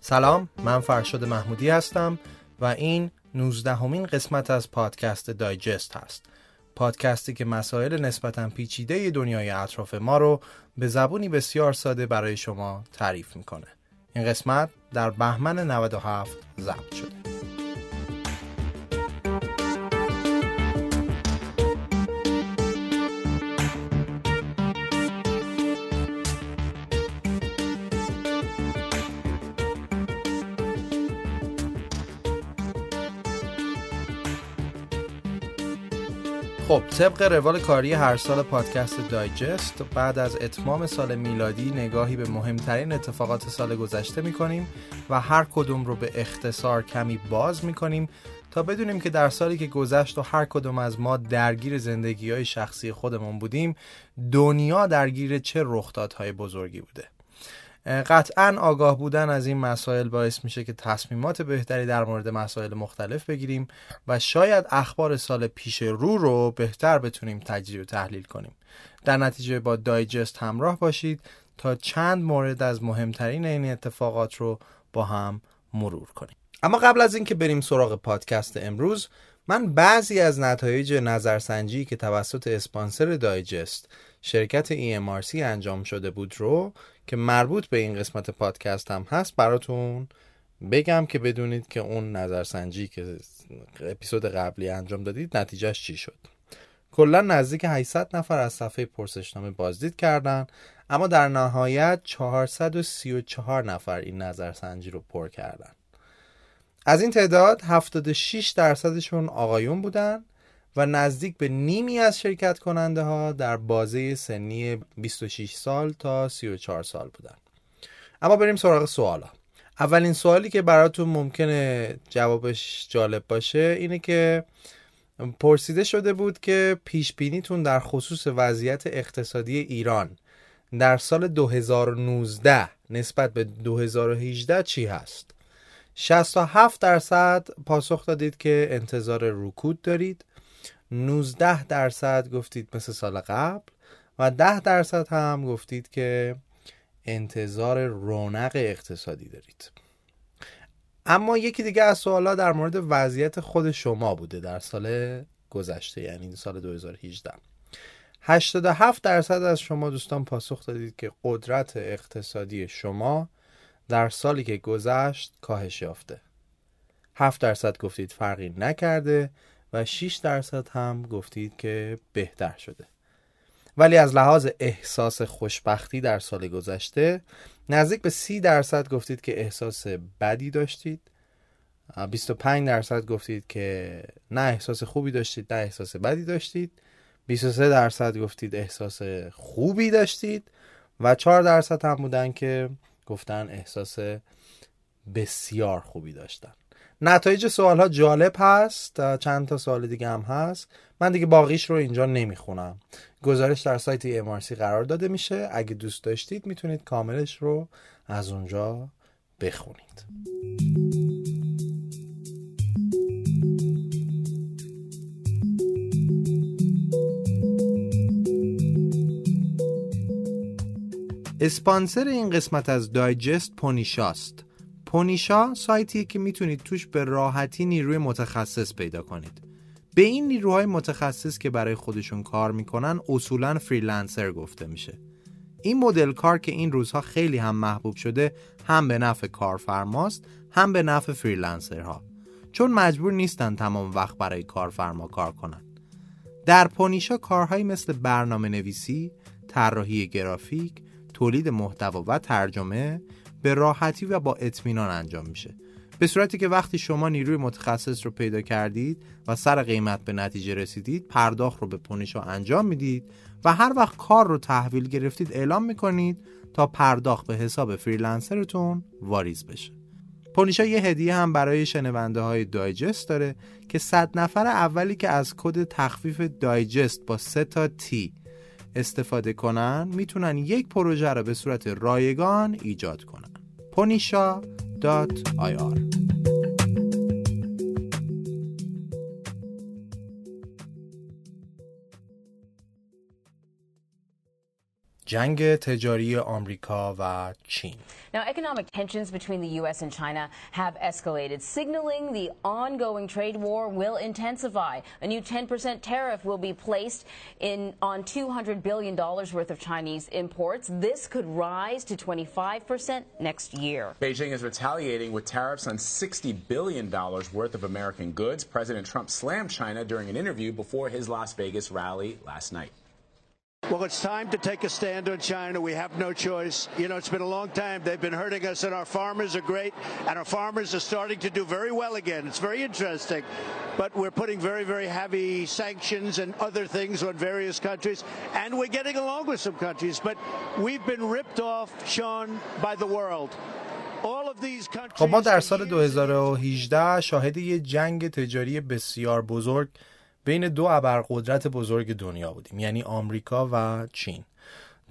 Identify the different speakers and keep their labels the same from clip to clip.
Speaker 1: سلام من فرشاد محمودی هستم و این 19 همین قسمت از پادکست دایجست هست. پادکستی که مسائل نسبتا پیچیده دنیای اطراف ما رو به زبونی بسیار ساده برای شما تعریف می‌کنه. این قسمت در بهمن 97 ضبط شده. خب طبق روال کاری هر سال پادکست دایجست بعد از اتمام سال میلادی نگاهی به مهمترین اتفاقات سال گذشته می‌کنیم و هر کدوم رو به اختصار کمی باز می‌کنیم تا بدونیم که در سالی که گذشت و هر کدوم از ما درگیر زندگی های شخصی خودمون بودیم دنیا درگیر چه رخدادهای بزرگی بوده. قطعا آگاه بودن از این مسائل باعث میشه که تصمیمات بهتری در مورد مسائل مختلف بگیریم و شاید اخبار سال پیش رو رو بهتر بتونیم تجزیه و تحلیل کنیم. در نتیجه با دایجست همراه باشید تا چند مورد از مهمترین این اتفاقات رو با هم مرور کنیم. اما قبل از اینکه بریم سراغ پادکست امروز من بعضی از نتایج نظرسنجی که توسط اسپانسر دایجست شرکت EMRC انجام شده بود رو که مربوط به این قسمت پادکست هم هست براتون بگم که بدونید که اون نظرسنجی که اپیزود قبلی انجام دادید نتیجهش چی شد. کلا نزدیک 800 نفر از صفحه پرسشنامه بازدید کردن اما در نهایت 434 نفر این نظرسنجی رو پر کردن. از این تعداد 76 درصدشون آقایون بودن و نزدیک به نیمی از شرکت کننده ها در بازه سنی 26 سال تا 34 سال بودن. اما بریم سراغ سوالا. اولین سوالی که براتون ممکنه جوابش جالب باشه اینه که پرسیده شده بود که پیش بینیتون در خصوص وضعیت اقتصادی ایران در سال 2019 نسبت به 2018 چی هست؟ 67 درصد پاسخ دادید که انتظار رکود دارید. 19 درصد گفتید مثل سال قبل و 10 درصد هم گفتید که انتظار رونق اقتصادی دارید. اما یکی دیگه از سوالا در مورد وضعیت خود شما بوده در سال گذشته یعنی سال 2018 87 درصد از شما دوستان پاسخ دادید که قدرت اقتصادی شما در سالی که گذشت کاهش یافته. 7 درصد گفتید فرقی نکرده. و 6 درصد هم گفتید که بهتر شده. ولی از لحاظ احساس خوشبختی در سال گذشته نزدیک به 30 درصد گفتید که احساس بدی داشتید. 25 درصد گفتید که نه احساس خوبی داشتید نه احساس بدی داشتید. 23 درصد گفتید احساس خوبی داشتید. و 4 درصد هم بودن که گفتن احساس بسیار خوبی داشتن. نتایج سوال ها جالب هست چند تا سوال دیگه هم هست. من دیگه باقیش رو اینجا نمی‌خونم. گزارش در سایت MRC قرار داده میشه. اگه دوست داشتید می‌تونید کاملش رو از اونجا بخونید. اسپانسر این قسمت از دایجست پونیشاست. پونیشا سایتیه که می‌تونید توش به راحتی نیروی متخصص پیدا کنید. به این نیروهای متخصص که برای خودشون کار می‌کنن اصولا freelancer گفته میشه. این مدل کار که این روزها خیلی هم محبوب شده هم به نفع کارفرماست هم به نفع freelancer ها. چون مجبور نیستن تمام وقت برای کارفرما کار کنن. در پونیشا کارهایی مثل برنامه نویسی، طراحی گرافیک، تولید محتوا و ترجمه به راحتی و با اطمینان انجام میشه. به صورتی که وقتی شما نیروی متخصص رو پیدا کردید و سر قیمت به نتیجه رسیدید پرداخت رو به پونیشا انجام می‌دید و هر وقت کار رو تحویل گرفتید اعلام می‌کنید تا پرداخت به حساب freelancer تون واریز بشه. پونیشا یه هدیه هم برای شنونده های دایجست داره که 100 نفر اولی که از کد تخفیف دایجست با 3 تا تی استفاده کنن می‌تونن یک پروژه رو به صورت رایگان ایجاد کنن. ponisha.ir جنگ تجاری آمریکا و چین
Speaker 2: Now, economic tensions between the U.S. and China have escalated, signaling the ongoing trade war will intensify. A new 10% tariff will be placed in on $200 billion worth of Chinese imports. This could rise to 25% next year.
Speaker 3: Beijing is retaliating with tariffs on $60 billion worth of American goods. President Trump slammed China during an interview before his Las Vegas rally last night.
Speaker 4: Well, it's time to take a stand on China. We have no choice. You know, it's been a long time. They've been hurting us, and our farmers are great, and our farmers are starting to do very well again. It's very interesting. But we're putting very, very heavy sanctions and other things on various countries, and we're getting along with some countries. But we've been ripped off, Sean, by the world.
Speaker 1: خب ما در سال 2018 شاهد یه جنگ تجاری بسیار بزرگ بین دو ابرقدرت بزرگ دنیا بودیم یعنی آمریکا و چین.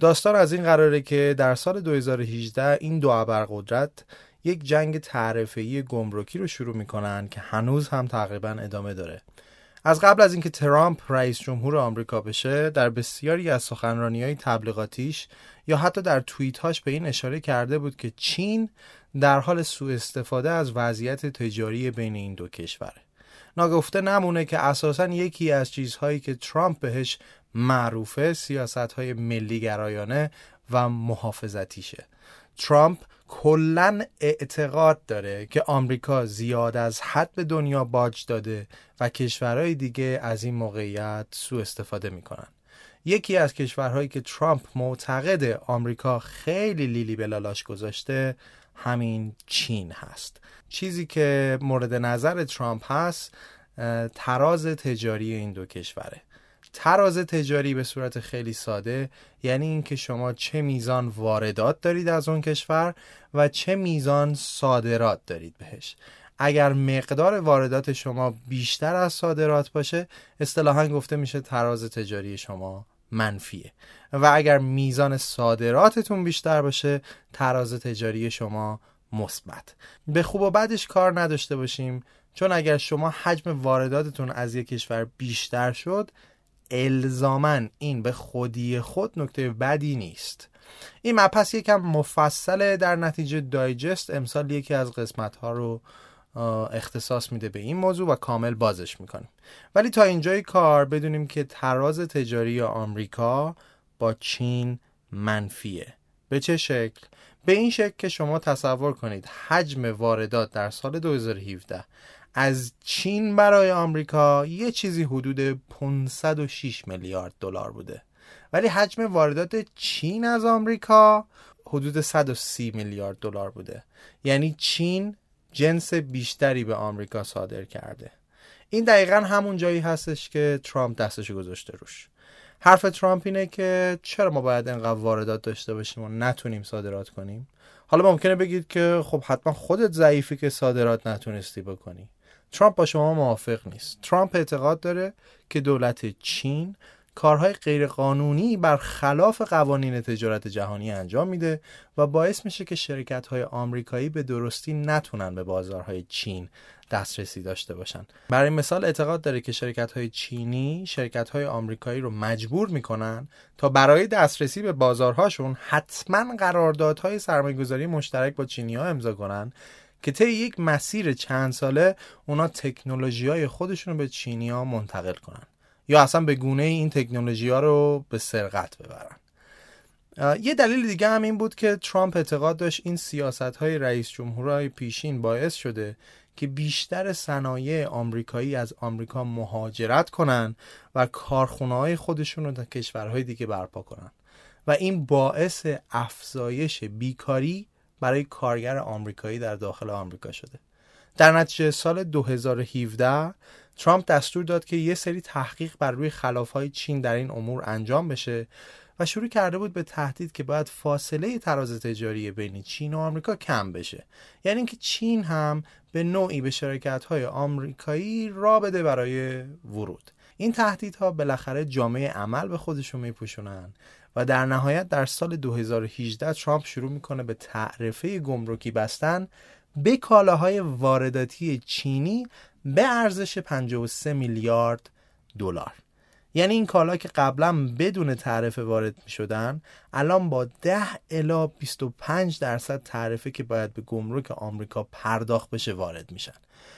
Speaker 1: داستان از این قراره که در سال 2018 این دو ابرقدرت یک جنگ تعرفه‌ای گمرکی رو شروع می‌کنن که هنوز هم تقریبا ادامه داره. از قبل از اینکه ترامپ رئیس جمهور آمریکا بشه در بسیاری از سخنرانی های تبلیغاتیش یا حتی در توییت هاش به این اشاره کرده بود که چین در حال سوء استفاده از وضعیت تجاری بین این دو کشوره ناگفته نمونه که اساسا یکی از چیزهایی که ترامپ بهش معروفه سیاست های ملی گرایانه و محافظتیشه. ترامپ کلا اعتقاد داره که آمریکا زیاد از حد به دنیا باج داده و کشورهای دیگه از این موقعیت سوء استفاده می‌کنن. یکی از کشورهایی که ترامپ معتقد آمریکا خیلی لیلی به لالاش گذاشته همین چین هست. چیزی که مورد نظر ترامپ هست تراز تجاری این دو کشوره. تراز تجاری به صورت خیلی ساده یعنی اینکه شما چه میزان واردات دارید از اون کشور و چه میزان صادرات دارید بهش. اگر مقدار واردات شما بیشتر از صادرات باشه اصطلاحا گفته میشه تراز تجاری شما منفیه. و اگر میزان صادراتتون بیشتر باشه تراز تجاری شما مثبت. به خوب و بدش کار نداشته باشیم چون اگر شما حجم وارداتتون از یک کشور بیشتر شد الزامن این به خودی خود نکته بدی نیست. این مپس یکم مفصله در نتیجه دایجست امسال یکی از قسمت ها رو اختصاص میده به این موضوع و کامل بازش می‌کنیم. ولی تا اینجای کار بدونیم که تراز تجاری آمریکا با چین منفیه. به چه شکل؟ به این شکل که شما تصور کنید حجم واردات در سال 2017 از چین برای آمریکا یه چیزی حدود 506 میلیارد دلار بوده. ولی حجم واردات چین از آمریکا حدود 130 میلیارد دلار بوده. یعنی چین جنس بیشتری به آمریکا صادر کرده. این دقیقا همون جایی هستش که ترامپ دستش گذاشته روش. حرف ترامپ اینه که چرا ما باید انقدر واردات داشته باشیم و نتونیم صادرات کنیم؟ حالا ممکنه بگید که خب حتما خودت ضعیفی که صادرات نتونستی بکنی. ترامپ با شما موافق نیست. ترامپ اعتقاد داره که دولت چین کارهای غیرقانونی بر خلاف قوانین تجارت جهانی انجام میده و باعث میشه که شرکت های آمریکایی به درستی نتونن به بازارهای چین دسترسی داشته باشن. برای مثال اعتقاد داره که شرکت های چینی شرکت های آمریکایی رو مجبور می‌کنن تا برای دسترسی به بازارهاشون حتما قراردادهای سرمایه‌گذاری مشترک با چینی ها امضا کنن که طی یک مسیر چند ساله اونا تکنولوژی های خودشون رو به چینی ها منتقل کنن. یا اصلا به گونه این تکنولوژی ها رو به سرقت ببرن. یه دلیل دیگه هم این بود که ترامپ اعتقاد داشت این سیاست های رئیس جمهورهای پیشین باعث شده که بیشتر صنایع آمریکایی از آمریکا مهاجرت کنن و کارخونه های خودشون رو در کشورهای دیگه برپا کنن. و این باعث افزایش بیکاری برای کارگر آمریکایی در داخل آمریکا شده. در نتیجه سال 2017 ترامپ دستور داد که یه سری تحقیق بر روی خلافهای چین در این امور انجام بشه و شروع کرده بود به تهدید که باید فاصله تراز تجاری بین چین و آمریکا کم بشه. یعنی اینکه چین هم به نوعی به شرکت های آمریکایی را بده برای ورود. این تهدیدها بالاخره جامعه عمل به خودشون میپوشونن و در نهایت در سال 2018 ترامپ شروع می‌کنه به تعرفه گمرکی بستن به کالاهای وارداتی چینی به ارزش 53 میلیارد دلار. یعنی این کالا که قبلا بدون تعرفه وارد می شدن الان با 10 الا 25 درصد تعرفه که باید به گمرک آمریکا پرداخت بشه وارد میشن.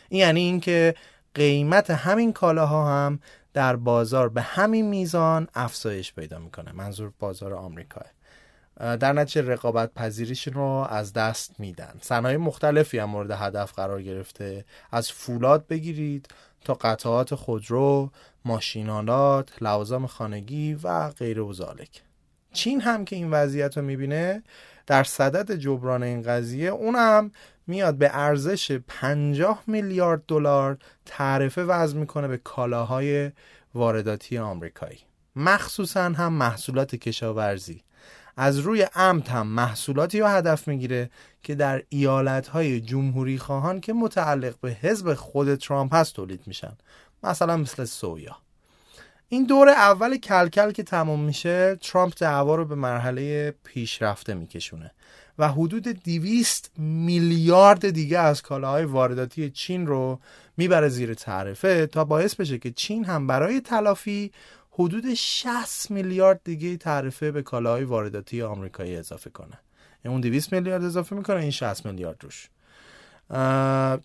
Speaker 1: این یعنی اینکه قیمت همین کالاها هم در بازار به همین میزان افزایش پیدا می‌کنه. منظور بازار آمریکاه. در نتیجه رقابت پذیریشون رو از دست میدن. صنایع مختلفی هم مورد هدف قرار گرفته. از فولاد بگیرید تا قطعات خودرو ماشینالات لوازم خانگی و غیر و چین هم که این وضعیت رو می‌بینه در صدد جبران این قضیه اونم میاد به ارزش 50 میلیارد دلار تعرفه وضع می‌کنه به کالاهای وارداتی آمریکایی. مخصوصا هم محصولات کشاورزی. از روی امت هم محصولاتی رو هدف می‌گیره که در ایالت های جمهوری خواهان که متعلق به حزب خود ترامپ هست تولید میشن. مثلا مثل سویا. این دور اول کلکل که تمام میشه ترامپ دعوا رو به مرحله پیشرفته میکشونه و حدود 200 میلیارد دیگه از کالاهای وارداتی چین رو می‌بره زیر تعرفه تا باعث بشه که چین هم برای تلافی حدود 60 میلیارد دیگه تعرفه به کالاهای وارداتی آمریکایی اضافه کنه. یعنی اون 200 میلیارد اضافه می‌کنه این 60 میلیارد روش.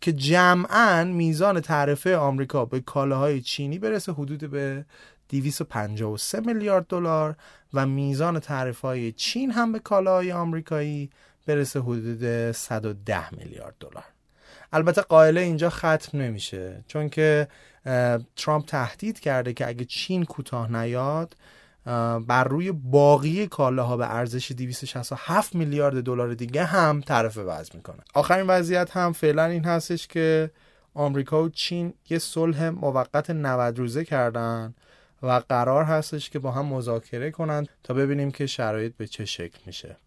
Speaker 1: که جمعا میزان تعرفه آمریکا به کالاهای چینی برسه حدود به 253 میلیارد دلار و میزان تعرفه های چین هم به کالاهای آمریکایی برسه حدود 110 میلیارد دلار. البته قائله اینجا ختم نمیشه چون که ترامپ تهدید کرده که اگه چین کوتاه نیاد بر روی باقی کالاها به ارزش 267 میلیارد دلار دیگه هم تعرفه وضع می‌کنه. آخرین وضعیت هم فعلا این هستش که آمریکا و چین یه صلح موقت 90 روزه کردن و قرار هستش که با هم مذاکره کنند تا ببینیم که شرایط به چه شکل میشه.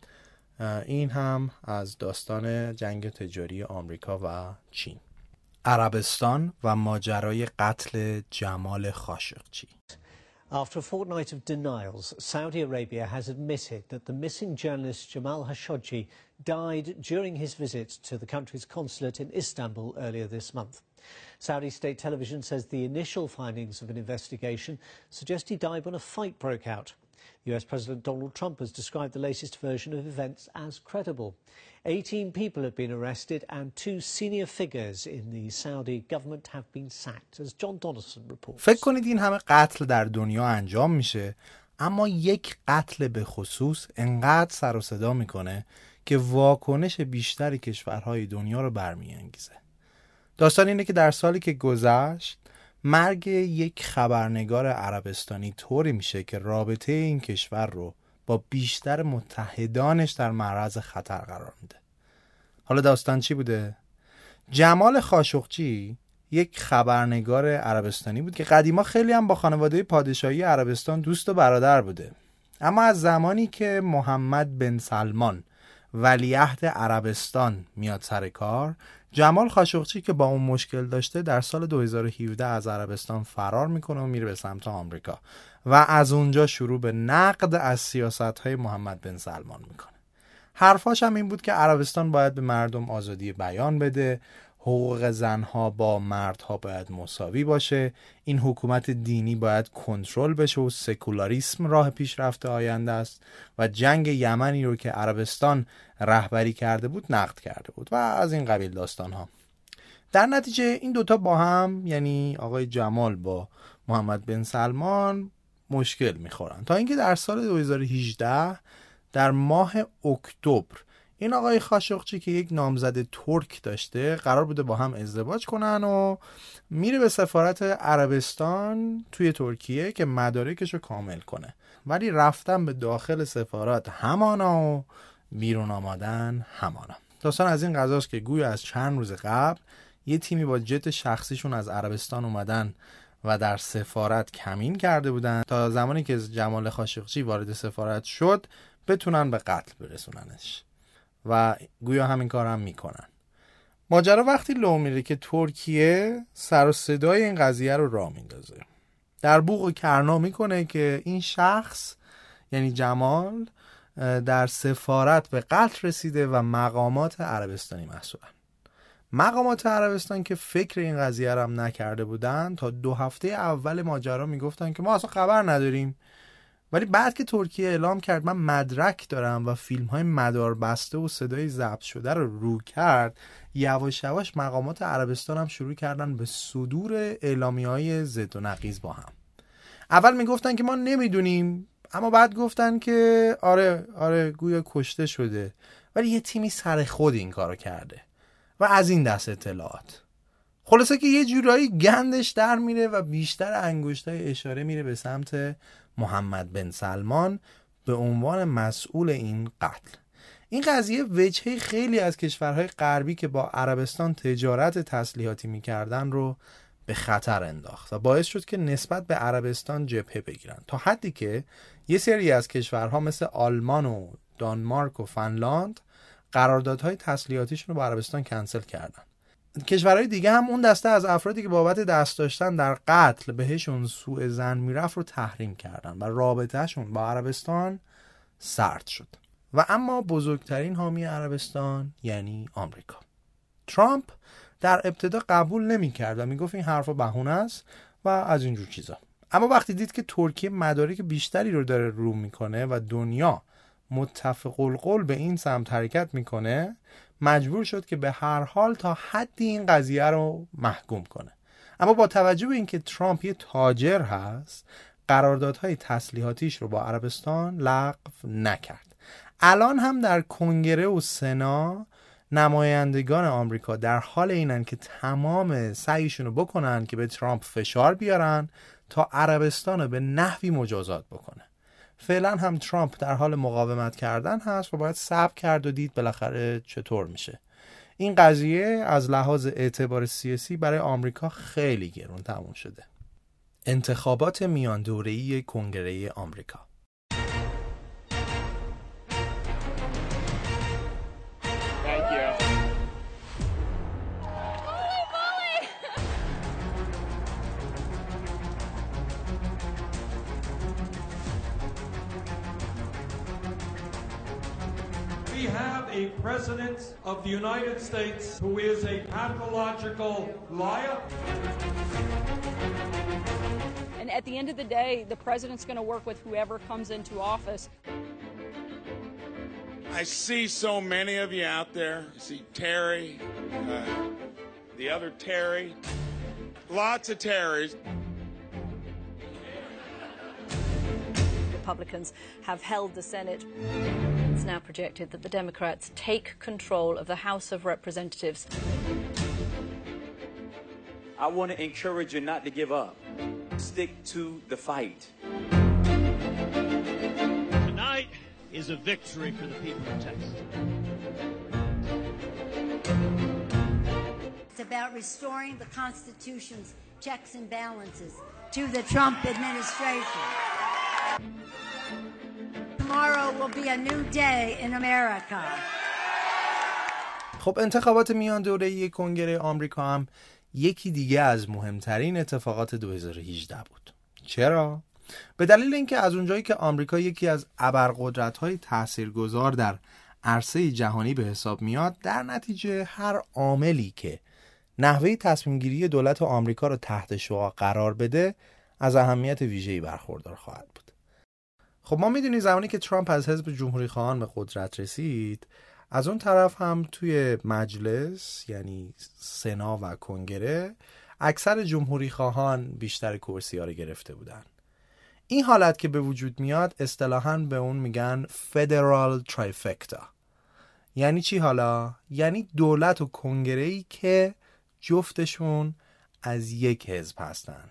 Speaker 1: این هم از داستان جنگ تجاری آمریکا و چین. عربستان و ماجرای قتل جمال خاشقچی
Speaker 5: After a fortnight of denials, Saudi Arabia has admitted that the missing journalist Jamal Khashoggi died during his visit to the country's consulate in Istanbul earlier this month. Saudi state television says the initial findings of an investigation suggest he died when a fight broke out. US President Donald Trump has described the latest version of events as credible. 18 people have been arrested and two senior figures in the Saudi government have been sacked, as John Donaldson reports.
Speaker 1: فکر کنید این همه قتل در دنیا انجام میشه اما یک قتل به خصوص انقدر سر و صدا می‌کنه که واکنش بیشتر کشورهای دنیا رو برمیانگیزه. داستان اینه که در سالی که گذشت مرگ یک خبرنگار عربستانی طوری میشه که رابطه این کشور رو با بیشتر متحدانش در معرض خطر قرار میده. حالا داستان چی بوده؟ جمال خاشقچی یک خبرنگار عربستانی بود که قدیما خیلی هم با خانواده پادشاهی عربستان دوست و برادر بوده. اما از زمانی که محمد بن سلمان ولیعهد عربستان میاد سر کار جمال خاشقچی که با اون مشکل داشته در سال 2017 از عربستان فرار می‌کنه و میره به سمت آمریکا. و از اونجا شروع به نقد از سیاست های محمد بن سلمان می‌کنه. حرفاش هم این بود که عربستان باید به مردم آزادی بیان بده حقوق زنها با مردها باید مساوی باشه این حکومت دینی باید کنترل بشه و سکولاریسم راه پیشرفت آینده است و جنگ یمنی رو که عربستان رهبری کرده بود نقد کرده بود و از این قبیل داستان ها در نتیجه این دوتا با هم یعنی آقای جمال با محمد بن سلمان مشکل می‌خورن. تا اینکه در سال 2018 در ماه اکتبر این آقای خاشقچی که یک نامزد ترک داشته قرار بوده با هم ازدواج کنن و میره به سفارت عربستان توی ترکیه که مدارکش رو کامل کنه. ولی رفتن به داخل سفارت همانا و بیرون آمادن همانا. داستان از این قضاست که گویا از چند روز قبل یه تیمی با جت شخصیشون از عربستان اومدن و در سفارت کمین کرده بودن تا زمانی که جمال خاشقچی وارد سفارت شد بتونن به قتل برسوننش. و گویا همین کار هم می‌کنن. ماجرا وقتی لو میره که ترکیه سر و صدای این قضیه رو راه میندازه. در بوق کرنا می‌کنه که این شخص یعنی جمال در سفارت به قتل رسیده و مقامات عربستانی محصولن. مقامات عربستان که فکر این قضیه رو هم نکرده بودن تا دو هفته اول ماجرا می‌گفتن که ما اصلا خبر نداریم. ولی بعد که ترکیه اعلام کرد من مدرک دارم و فیلم های مدار بسته و صدای ضبط شده رو رو کرد یواش یواش مقامات عربستان هم شروع کردن به صدور اعلامی های زد و نقیز با هم. اول می‌گفتن که ما نمی‌دونیم اما بعد گفتن که آره آره گویا کشته شده. ولی یه تیمی سر خود این کارو کرده. و از این دست اطلاعات. خلاصه که یه جورایی گندش در میره و بیشتر انگشتای اشاره میره به سمت محمد بن سلمان به عنوان مسئول این قتل. این قضیه وجهه خیلی از کشورهای غربی که با عربستان تجارت تسلیحاتی می‌کردن رو به خطر انداخت و باعث شد که نسبت به عربستان جبهه بگیرن. تا حدی که یه سری از کشورها مثل آلمان و دانمارک و فنلاند قراردادهای تسلیحاتیشون رو با عربستان کنسل کردن. کشورهای دیگه هم اون دسته از افرادی که بابت دست داشتن در قتل بهشون سوء زن می‌رفت رو تحریم کردن و رابطهشون با عربستان سرد شد. و اما بزرگترین حامی عربستان یعنی آمریکا. ترامپ در ابتدا قبول نمی‌کرد و می‌گفت این حرفا بهونه است و از اینجور چیزا. اما وقتی دید که ترکیه مدارک بیشتری رو داره رو می‌کنه و دنیا متفق القول به این سمت حرکت می‌کنه مجبور شد که به هر حال تا حدی این قضیه رو محکوم کنه. اما با توجه به اینکه ترامپ یه تاجر هست قراردادهای تسلیحاتیش رو با عربستان لغو نکرد. الان هم در کنگره و سنا نمایندگان آمریکا در حال اینن که تمام سعیشون رو بکنن که به ترامپ فشار بیارن تا عربستان رو به نحوی مجازات بکنه. فعلا هم ترامپ در حال مقاومت کردن هست و باید صبر کرد و دید بالاخره چطور میشه. این قضیه از لحاظ اعتبار سیاسی برای آمریکا خیلی گرون تموم شده. انتخابات میان دوره‌ای کنگره آمریکا.
Speaker 6: We have a president of the United States who is a pathological liar.
Speaker 7: And at the end of the day, the president's going to work with whoever comes into office.
Speaker 8: I see so many of you out there. I see Terry, uh, the other Terry, lots of Terrys.
Speaker 7: Republicans have held the Senate. It's now projected that the Democrats take control of the House of Representatives.
Speaker 9: I want to encourage you not to give up. Stick to the fight.
Speaker 10: Tonight is a victory for the people of Texas.
Speaker 11: It's about restoring the Constitution's checks and balances to the Trump administration. Tomorrow will be a new day in America.
Speaker 1: خب انتخابات میان دوره کنگره آمریکا هم یکی دیگه از مهمترین اتفاقات 2018 بود چرا؟ به دلیل اینکه از اونجایی که آمریکا یکی از ابرقدرت‌های تاثیرگذار در عرصه جهانی به حساب میاد در نتیجه هر عاملی که نحوه تصمیم گیری دولت آمریکا را تحت شعاع قرار بده از اهمیت ویژه‌ای برخوردار خواهد بود خب ما می‌دونیم زمانی که ترامپ از حزب جمهوری خواهان به قدرت رسید از اون طرف هم توی مجلس یعنی سنا و کنگره اکثر جمهوری خواهان بیشتر کرسی ها رو گرفته بودن. این حالت که به وجود میاد اصطلاحا به اون میگن فدرال ترایفکتا یعنی چی حالا؟ یعنی دولت و کنگره ای که جفتشون از یک حزب هستن.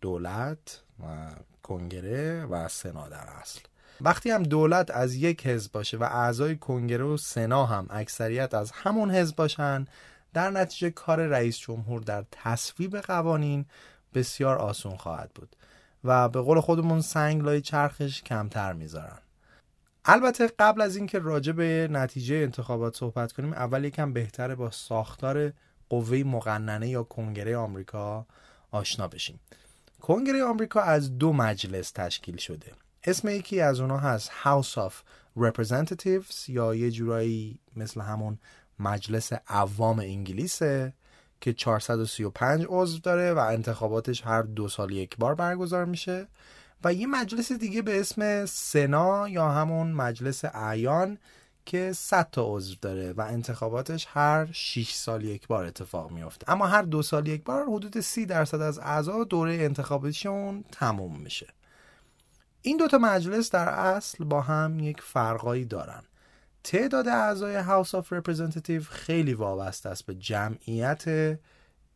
Speaker 1: دولت و کنگره و سنا در اصل. وقتی هم دولت از یک حزب باشه و اعضای کنگره و سنا هم اکثریت از همون حزب باشن در نتیجه کار رئیس جمهور در تصویب قوانین بسیار آسون خواهد بود و به قول خودمون سنگ لای چرخش کمتر می‌ذارن. البته قبل از اینکه راجع به نتیجه انتخابات صحبت کنیم اول یکم بهتره با ساختار قوه مقننه یا کنگره آمریکا آشنا بشیم. کنگره آمریکا از دو مجلس تشکیل شده. اسم یکی از اونها هست House of Representatives یا یه جورایی مثل همون مجلس عوام انگلیسه که 435 عضو داره و انتخاباتش هر دو سال یک بار برگزار میشه. و یه مجلس دیگه به اسم سنا یا همون مجلس اعیان که 100 تا عضو داره و انتخاباتش هر 6 سال یک بار اتفاق میفته اما هر دو سال یک بار حدود 30 درصد از اعضا دوره انتخاباتشون تموم میشه. این دوتا مجلس در اصل با هم یک فرقایی دارن. تعداد اعضای House of Representative خیلی وابسته است به جمعیت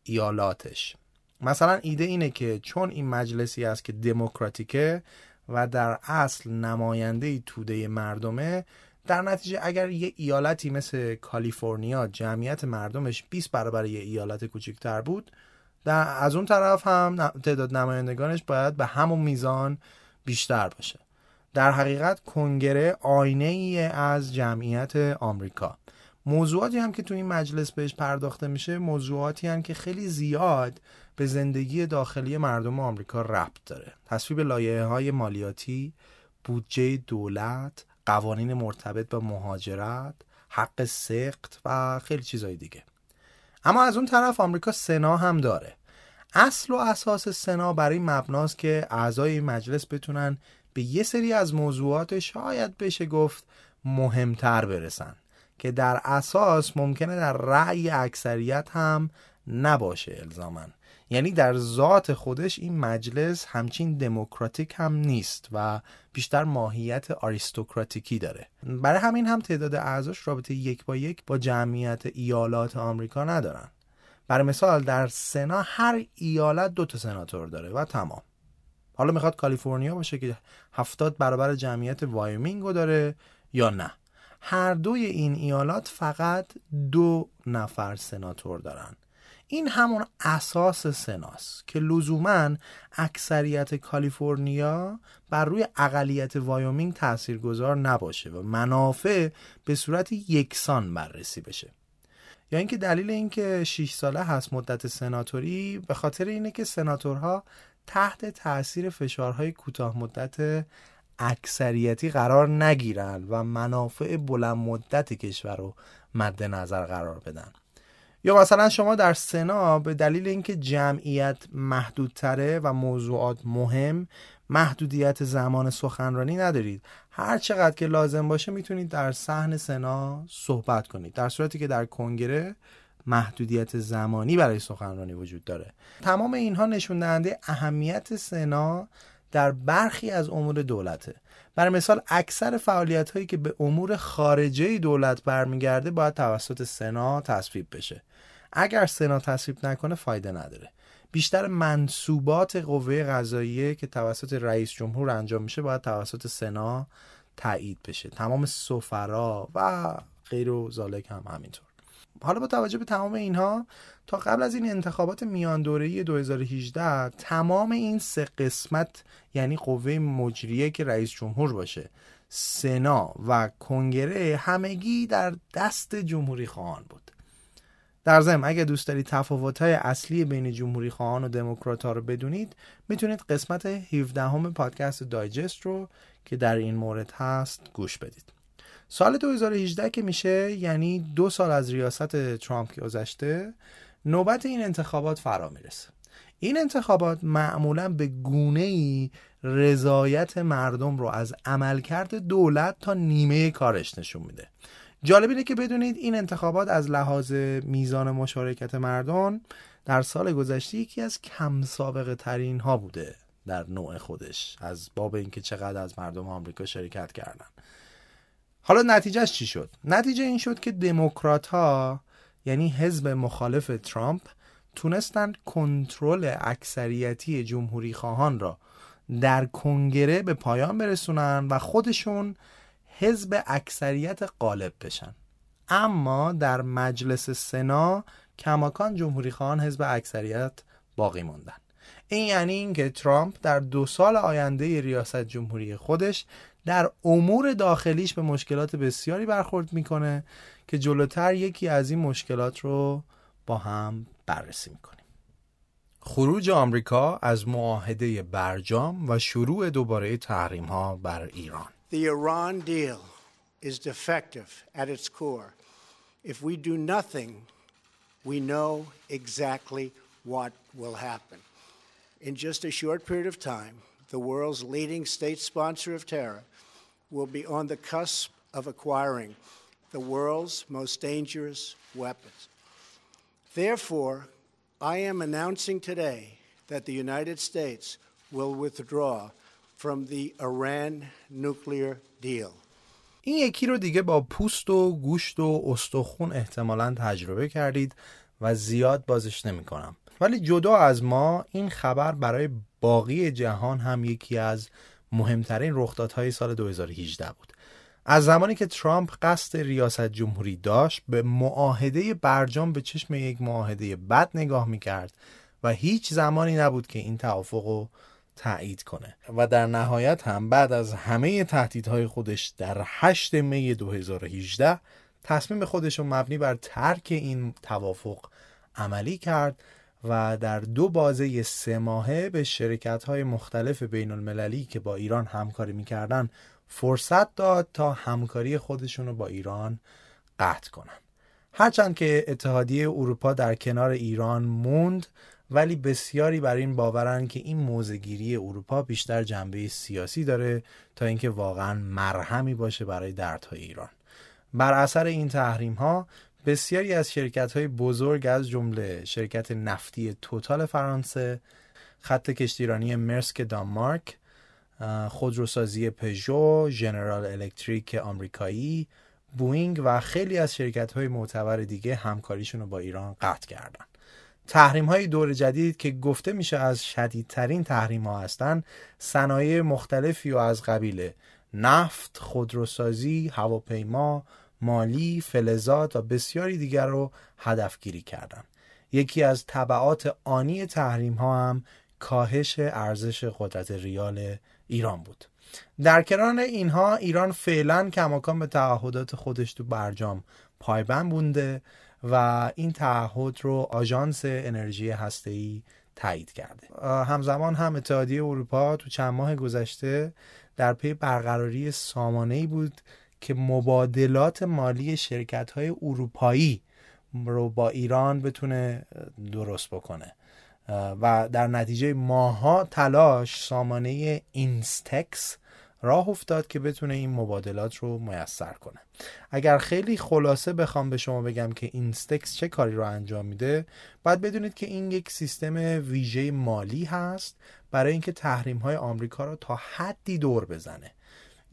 Speaker 1: ایالاتش. مثلا ایده اینه که چون این مجلسی است که دموکراتیکه و در اصل نماینده توده مردمه در نتیجه اگر یه ایالتی مثل کالیفرنیا جمعیت مردمش 20 برابر یه ایالت کوچکتر بود در از اون طرف هم تعداد نمایندگانش باید به همون میزان بیشتر باشه. در حقیقت کنگره آینه ای از جمعیت آمریکا. موضوعاتی هم که تو این مجلس بهش پرداخته میشه موضوعاتی هم که خیلی زیاد به زندگی داخلی مردم آمریکا ربط داره. تصویب لایه های مالیاتی بودجه دولت قوانین مرتبط با مهاجرت حق سقط و خیلی چیزهای دیگه. اما از اون طرف آمریکا سنا هم داره. اصل و اساس سنا برای مبناست که اعضای مجلس بتونن به یه سری از موضوعات شاید بشه گفت مهمتر برسن که در اساس ممکنه در رأی اکثریت هم نباشه الزامن یعنی در ذات خودش این مجلس همچین دموکراتیک هم نیست و بیشتر ماهیت آریستوکراتیکی داره. برای همین هم تعداد اعضاش رابطه یک با یک با جمعیت ایالات آمریکا ندارن. برای مثال در سنا هر ایالت دو تا سناتور داره و تمام. حالا می‌خواد کالیفرنیا باشه که هفتاد برابر جمعیت وایومینگو داره یا نه. هر دوی این ایالات فقط دو نفر سناتور دارن. این همون اساس سناست که لزوما اکثریت کالیفرنیا بر روی اقلیت وایومینگ تاثیرگذار نباشه و منافع به صورت یکسان بررسی بشه. یا اینکه دلیل اینکه 6 ساله هست مدت سناتوری به خاطر اینه که سناتورها تحت تاثیر فشارهای کوتاه مدت اکثریتی قرار نگیرن و منافع بلند مدت کشور رو مد نظر قرار بدن. یا مثلا شما در سنا به دلیل اینکه جمعیت محدودتره و موضوعات مهم محدودیت زمان سخنرانی ندارید. هر چقدر که لازم باشه می‌تونید در صحن سنا صحبت کنید. در صورتی که در کنگره محدودیت زمانی برای سخنرانی وجود داره. تمام اینها نشون دهنده اهمیت سنا در برخی از امور دولته. برای مثال اکثر فعالیت هایی که به امور خارجه دولت برمیگرده باید توسط سنا تصویب بشه. اگر سنا تصویب نکنه فایده نداره. بیشتر منصوبات قوه قضاییه که توسط رئیس جمهور انجام میشه باید توسط سنا تایید بشه. تمام سفرا و غیر و زالک هم همینطور. حالا با توجه به تمام اینها تا قبل از این انتخابات میان دوره‌ای 2018 تمام این سه قسمت یعنی قوه مجریه که رئیس جمهور باشه سنا و کنگره همگی در دست جمهوری خواهان بود. در ضمن اگه دوست دارید تفاوت‌های اصلی بین جمهوری خواهان و دموکرات ها رو بدونید می‌تونید قسمت 17 همه پادکست دایجست رو که در این مورد هست گوش بدید. سال 2018 که میشه یعنی دو سال از ریاست ترامپ که گذشته نوبت این انتخابات فرا می‌رسه. این انتخابات معمولا به گونه ای رضایت مردم رو از عملکرد دولت تا نیمه کارش نشون میده. جالب اینه که بدونید این انتخابات از لحاظ میزان مشارکت مردم در سال گذشته یکی از کم سابقه ترین ها بوده در نوع خودش از باب اینکه چقدر از مردم آمریکا شرکت کردن. حالا نتیجهش چی شد؟ نتیجه این شد که دموکرات ها یعنی حزب مخالف ترامپ تونستن کنترل اکثریتی جمهوری خواهان را در کنگره به پایان برسونن و خودشون حزب اکثریت غالب بشن. اما در مجلس سنا کماکان جمهوری خواهان حزب اکثریت باقی موندن. این یعنی اینکه ترامپ در دو سال آینده ریاست جمهوری خودش در امور داخلیش به مشکلات بسیاری برخورد می‌کنه که جلوتر یکی از این مشکلات رو با هم بررسی می‌کنیم. خروج آمریکا از معاهده برجام و شروع دوباره تحریم ها بر ایران.
Speaker 4: The Iran deal is defective at its core. If we do nothing, we know exactly what will happen. In just a short period of time, the world's leading state sponsor of terror will be on the cusp of acquiring the world's most dangerous weapons. Therefore, I am announcing today that the United States will withdraw from the Iran nuclear deal.
Speaker 1: این یکی رو دیگه با پوست و گوشت و استخون احتمالا تجربه کردید و زیاد بازش نمی کنم. ولی جدا از ما این خبر برای باقی جهان هم یکی از مهمترین رخدادهای سال 2018 بود. از زمانی که ترامپ قصد ریاست جمهوری داشت به معاهده برجام به چشم یک معاهده بد نگاه می‌کرد و هیچ زمانی نبود که این توافق رو تایید کنه. و در نهایت هم بعد از همه تهدیدهای خودش در 8 می 2018 تصمیم خودش رو مبنی بر ترک این توافق عملی کرد و در دو بازه سه ماهه به شرکت های مختلف بین المللی که با ایران همکاری می‌کردن فرصت داد تا همکاری خودشون رو با ایران قطع کنن. هرچند که اتحادیه اروپا در کنار ایران موند ولی بسیاری بر این باورن که این موزگیری اروپا بیشتر جنبه سیاسی داره تا اینکه واقعا مرهمی باشه برای دردهای ایران بر اثر این تحریم ها بسیاری از شرکت های بزرگ از جمله شرکت نفتی توتال فرانسه خط کشتیرانی مرسک دانمارک خودروسازی پژو، ژنرال الکتریک آمریکایی، بوینگ و خیلی از شرکت های معتبر دیگه همکاریشون رو با ایران قطع کردن. تحریم های دور جدید که گفته میشه از شدیدترین تحریم ها هستن صنایع مختلفی و از قبیل نفت، خودروسازی، هواپیما، مالی، فلزات و بسیاری دیگر رو هدفگیری کردن. یکی از طبعات آنی تحریم ها هم کاهش ارزش قدرت ریال ایران بود. در کنار اینها ایران فعلا کماکان به تعهدات خودش تو برجام پایبند بوده و این تعهد رو آژانس انرژی هسته‌ای تایید کرده. همزمان هم اتحادیه اروپا تو چند ماه گذشته در پی برقراری سامانه بود که مبادلات مالی شرکت های اروپایی رو با ایران بتونه درست بکنه. و در نتیجه ماها تلاش سامانه اینستکس راه افتاد که بتونه این مبادلات رو میسر کنه. اگر خیلی خلاصه بخوام به شما بگم که اینستکس چه کاری رو انجام میده باید بدونید که این یک سیستم ویژه مالی هست برای اینکه تحریم های آمریکا رو تا حدی دور بزنه.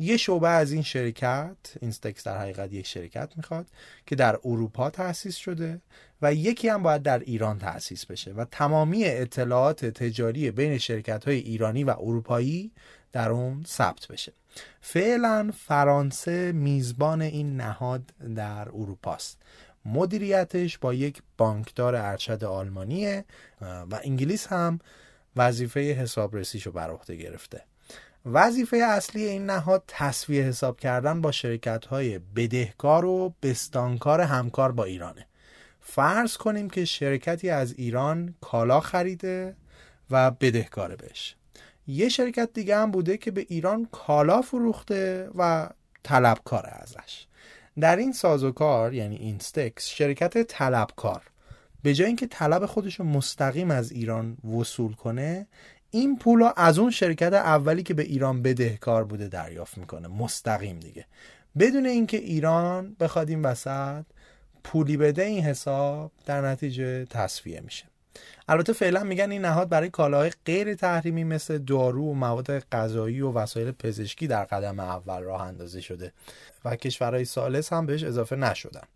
Speaker 1: یه شعبه از این شرکت اینستکس در حقیقت یک شرکت می‌خواد که در اروپا تأسیس شده و یکی هم باید در ایران تأسیس بشه و تمامی اطلاعات تجاری بین شرکت های ایرانی و اروپایی در اون ثبت بشه. فعلا فرانسه میزبان این نهاد در اروپاست مدیریتش با یک بانکدار ارشد آلمانیه و انگلیس هم وظیفه حسابرسیشو بر عهده گرفته. وظیفه اصلی این نهاد تصویه حساب کردن با شرکت های بدهکار و بستانکار همکار با ایرانه. فرض کنیم که شرکتی از ایران کالا خریده و بدهکاره بهش. یه شرکت دیگه هم بوده که به ایران کالا فروخته و طلبکاره ازش. در این سازوکار یعنی اینستکس شرکت طلبکار. به جای اینکه طلب خودش رو مستقیم از ایران وصول کنه این پول از اون شرکت اولی که به ایران بدهکار بوده دریافت می‌کنه. مستقیم دیگه. بدون اینکه ایران بخواد این وسط پولی بده این حساب در نتیجه تصفیه میشه. البته فعلا میگن این نهاد برای کالاهای غیر تحریمی مثل دارو و مواد غذایی و وسایل پزشکی در قدم اول راه اندازی شده و کشورهای سالس هم بهش اضافه نشدن.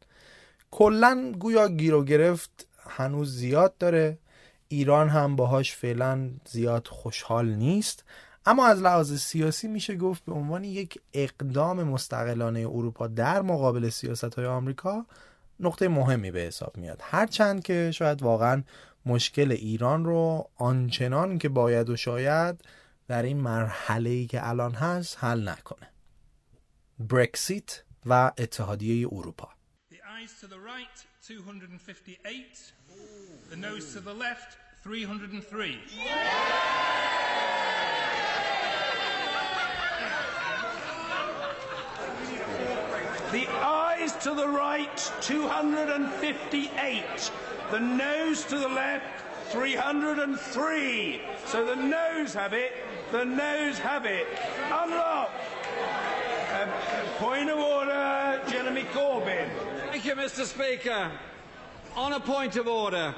Speaker 1: کلا گویا گیر و گرفت هنوز زیاد داره. ایران هم باهاش فعلا زیاد خوشحال نیست. اما از لحاظ سیاسی میشه گفت به عنوان یک اقدام مستقلانه اروپا در مقابل سیاست های آمریکا نقطه مهمی به حساب میاد. هرچند که شاید واقعا مشکل ایران رو آنچنان که باید و شاید در این مرحله ای که الان هست حل نکنه. برکسیت و اتحادیه اروپا. The nose to the left, 303.
Speaker 12: The ayes to the right, 258. The nose to the left, 303. So the nose have it. The nose have it. Unlock. Um, point of order, Jeremy Corbyn.
Speaker 13: Thank you, Mr. Speaker. On a point of order,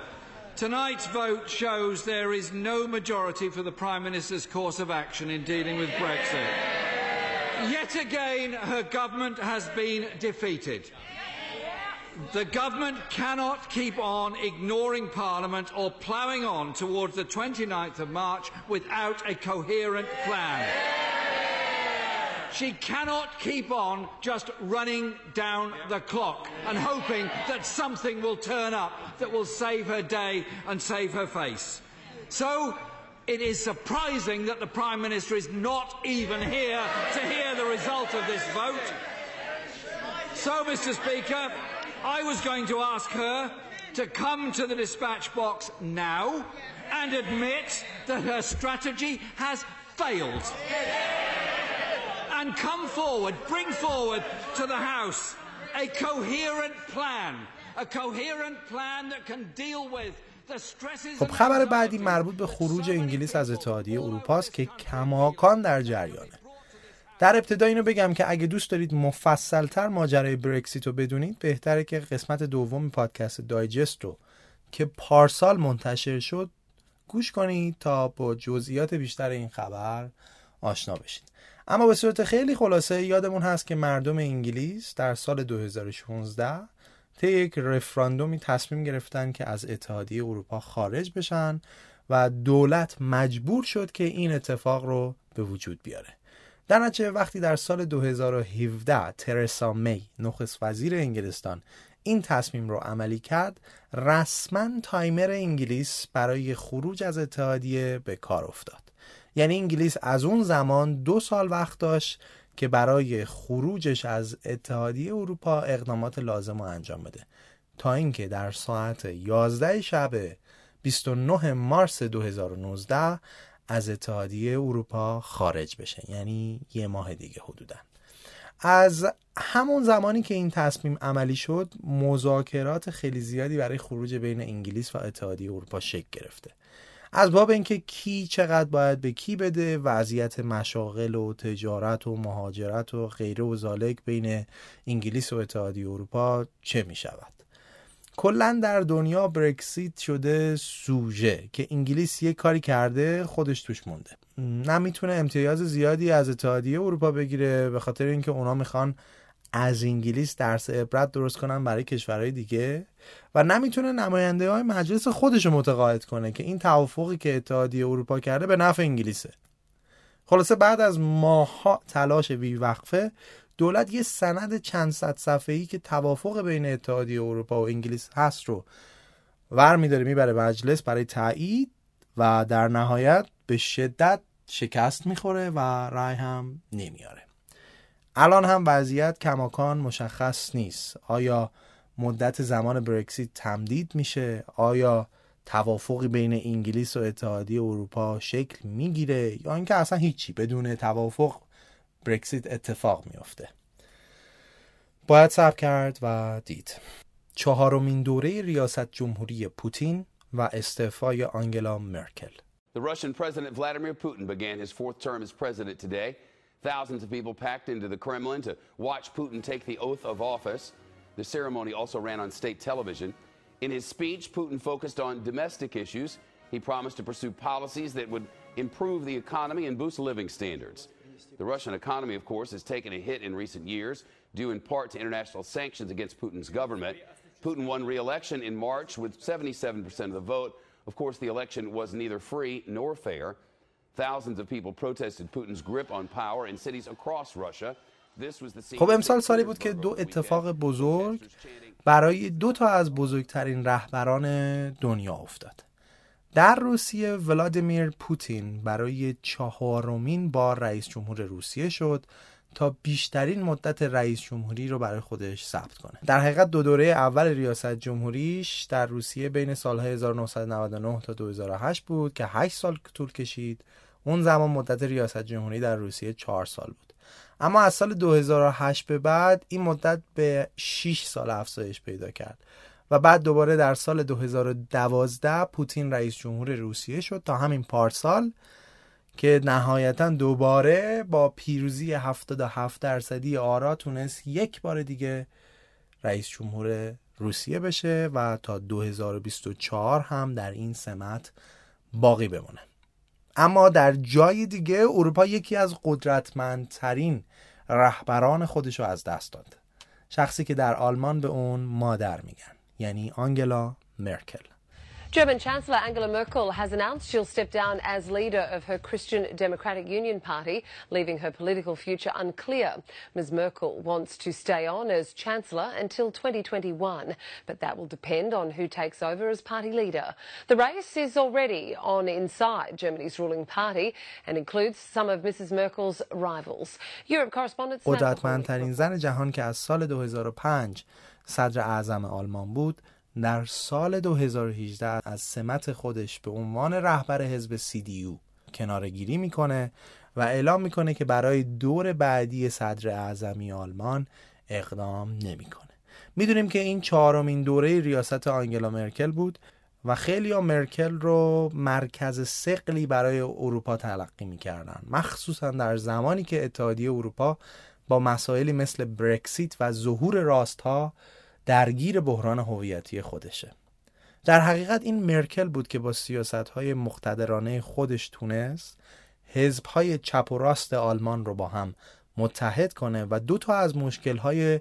Speaker 13: tonight's vote shows there is no majority for the Prime Minister's course of action in dealing with Brexit. Yet again, her government has been defeated. The government cannot keep on ignoring Parliament or ploughing on towards the 29th of March without a coherent plan. She cannot keep on just running down the clock and hoping that something will turn up that will save her day and save her face. So it is surprising that the Prime Minister is not even here to hear the result of this vote. So, Mr. Speaker, I was going to ask her to come to the dispatch box now and admit that her strategy has failed. And come forward, bring forward to the House a coherent plan, a coherent plan that can deal with
Speaker 1: خب خبر بعدی مربوط به خروج انگلیس از اتحادیه اروپا است که کماکان در جریانه. در ابتدا اینو بگم که اگه دوست دارید مفصلتر ماجرای برکسیت رو بدونید بهتره که قسمت دوم پادکست دایجست رو که پارسال منتشر شد گوش کنید تا با جزئیات بیشتر این خبر آشنا بشید. اما به صورت خیلی خلاصه یادمون هست که مردم انگلیس در سال 2016 طی یک رفراندومی تصمیم گرفتن که از اتحادیه اروپا خارج بشن و دولت مجبور شد که این اتفاق رو به وجود بیاره. در نتیجه وقتی در سال 2017 ترسا می نخست وزیر انگلستان این تصمیم رو عملی کرد رسما تایمر انگلیس برای خروج از اتحادیه به کار افتاد. یعنی انگلیس از اون زمان دو سال وقت داشت که برای خروجش از اتحادیه اروپا اقدامات لازم رو انجام بده. تا اینکه در ساعت 11 شب 29 مارس 2019 از اتحادیه اروپا خارج بشه. یعنی یه ماه دیگه حدودا. از همون زمانی که این تصمیم عملی شد مذاکرات خیلی زیادی برای خروج بین انگلیس و اتحادیه اروپا شکل گرفته. از باب اینکه کی چقدر باید به کی بده وضعیت مشاغل و تجارت و مهاجرت و غیره و زالک بین انگلیس و اتحادیه اروپا چه می شود کلا در دنیا برکسیت شده سوژه که انگلیس یک کاری کرده خودش توش مونده. نمی‌تونه امتیاز زیادی از اتحادیه اروپا بگیره به خاطر اینکه اونا می‌خوان از انگلیس درس عبرت درست کنن برای کشورهای دیگه و نمی‌تونه نماینده های مجلس خودش متقاعد کنه که این توافقی که اتحادیه اروپا کرده به نفع انگلیسه. خلاصه بعد از ماها تلاش وقفه دولت یه سند چند صد صفحه‌ای که توافق بین اتحادیه اروپا و انگلیس هست رو ور میداره می‌بره مجلس برای تایید و در نهایت به شدت شکست می‌خوره و رای هم نمیاره الان هم وضعیت کماکان مشخص نیست. آیا مدت زمان برکسیت تمدید میشه؟ آیا توافقی بین انگلیس و اتحادیه اروپا شکل می‌گیره؟ یا اینکه اصلا هیچی بدون توافق برکسیت اتفاق میافته؟ باید صبر کرد و دید. چهارمین دوره ریاست جمهوری پوتین و استعفای آنگلا مرکل.
Speaker 14: The Russian President Vladimir Putin began his fourth term as president today. Thousands of people packed into the Kremlin to watch Putin take the oath of office. The ceremony also ran on state television. In his speech, Putin focused on domestic issues. He promised to pursue policies that would improve the economy and boost living standards. The Russian economy, of course, has taken a hit in recent years, due in part to international sanctions against Putin's government. Putin won re election in March with 77% of the vote. Of course, the election was neither free nor fair. Thousands of people protested Putin's grip on power in cities across Russia.
Speaker 1: خب امسال سالی بود که دو اتفاق بزرگ برای دو تا از بزرگترین رهبران دنیا افتاد. در روسیه ولادیمیر پوتین برای چهارمین بار رئیس جمهور روسیه شد تا بیشترین مدت رئیس جمهوری رو برای خودش ثبت کنه. در حقیقت دو دوره اول ریاست جمهوریش در روسیه بین سالهای 1999 تا 2008 بود که 8 سال طول کشید. اون زمان مدت ریاست جمهوری در روسیه 4 سال بود. اما از سال 2008 به بعد این مدت به 6 سال افزایش پیدا کرد و بعد دوباره در سال 2012 پوتین رئیس جمهور روسیه شد تا همین پارسال که نهایتا دوباره با پیروزی 77 درصدی آرا تونست یک بار دیگه رئیس جمهور روسیه بشه و تا 2024 هم در این سمت باقی بمونه. اما در جای دیگه اروپا یکی از قدرتمندترین رهبران خودش رو از دست داد. شخصی که در آلمان به اون مادر میگن یعنی آنگلا مرکل.
Speaker 15: German Chancellor Angela Merkel has announced she'll step down as leader of her Christian Democratic Union Party, leaving her political future unclear. Ms. Merkel wants to stay on as Chancellor until 2021, but that will depend on who takes over as party leader. The race is already on inside Germany's ruling party and includes some of Mrs. Merkel's rivals. Europe correspondent
Speaker 1: قدرتمندترین زن جهان که از سال 2005 صدر اعظم آلمان بود در سال 2018 از سمت خودش به عنوان رهبر حزب CDU کنارگیری می‌کنه و اعلام می‌کنه که برای دور بعدی صدر اعظمی آلمان اقدام نمی‌کنه. می‌دونیم که این چهارمین دوره ریاست آنگلا مرکل بود و خیلی ها مرکل رو مرکز سقلی برای اروپا تلقی می‌کردن مخصوصا در زمانی که اتحادیه اروپا با مسائلی مثل برکسیت و ظهور راستها درگیر بحران هویتی خودشه. در حقیقت این مرکل بود که با سیاست های مقتدرانه خودش تونست حزب های چپ و راست آلمان رو با هم متحد کنه و دو تا از مشکل های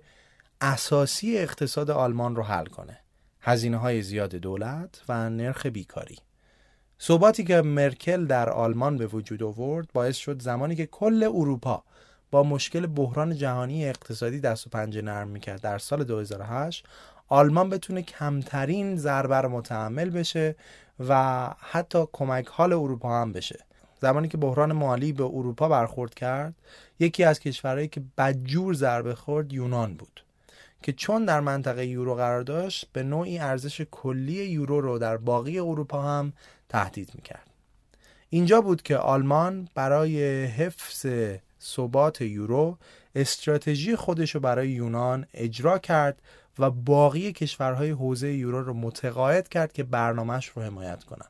Speaker 1: اساسی اقتصاد آلمان رو حل کنه. هزینه های زیاد دولت و نرخ بیکاری. ثباتی که مرکل در آلمان به وجود آورد باعث شد زمانی که کل اروپا با مشکل بحران جهانی اقتصادی دست و پنجه نرم می‌کرد. در سال 2008 آلمان بتونه کمترین ضربه رو متحمل بشه و حتی کمک حال اروپا هم بشه. زمانی که بحران مالی به اروپا برخورد کرد یکی از کشورهایی که بدجور ضربه خورد یونان بود که چون در منطقه یورو قرار داشت به نوعی ارزش کلی یورو رو در باقی اروپا هم تهدید می‌کرد. اینجا بود که آلمان برای حفظ ثبات یورو استراتژی خودش رو برای یونان اجرا کرد و باقی کشورهای حوزه یورو رو متقاعد کرد که برنامهش رو حمایت کنند.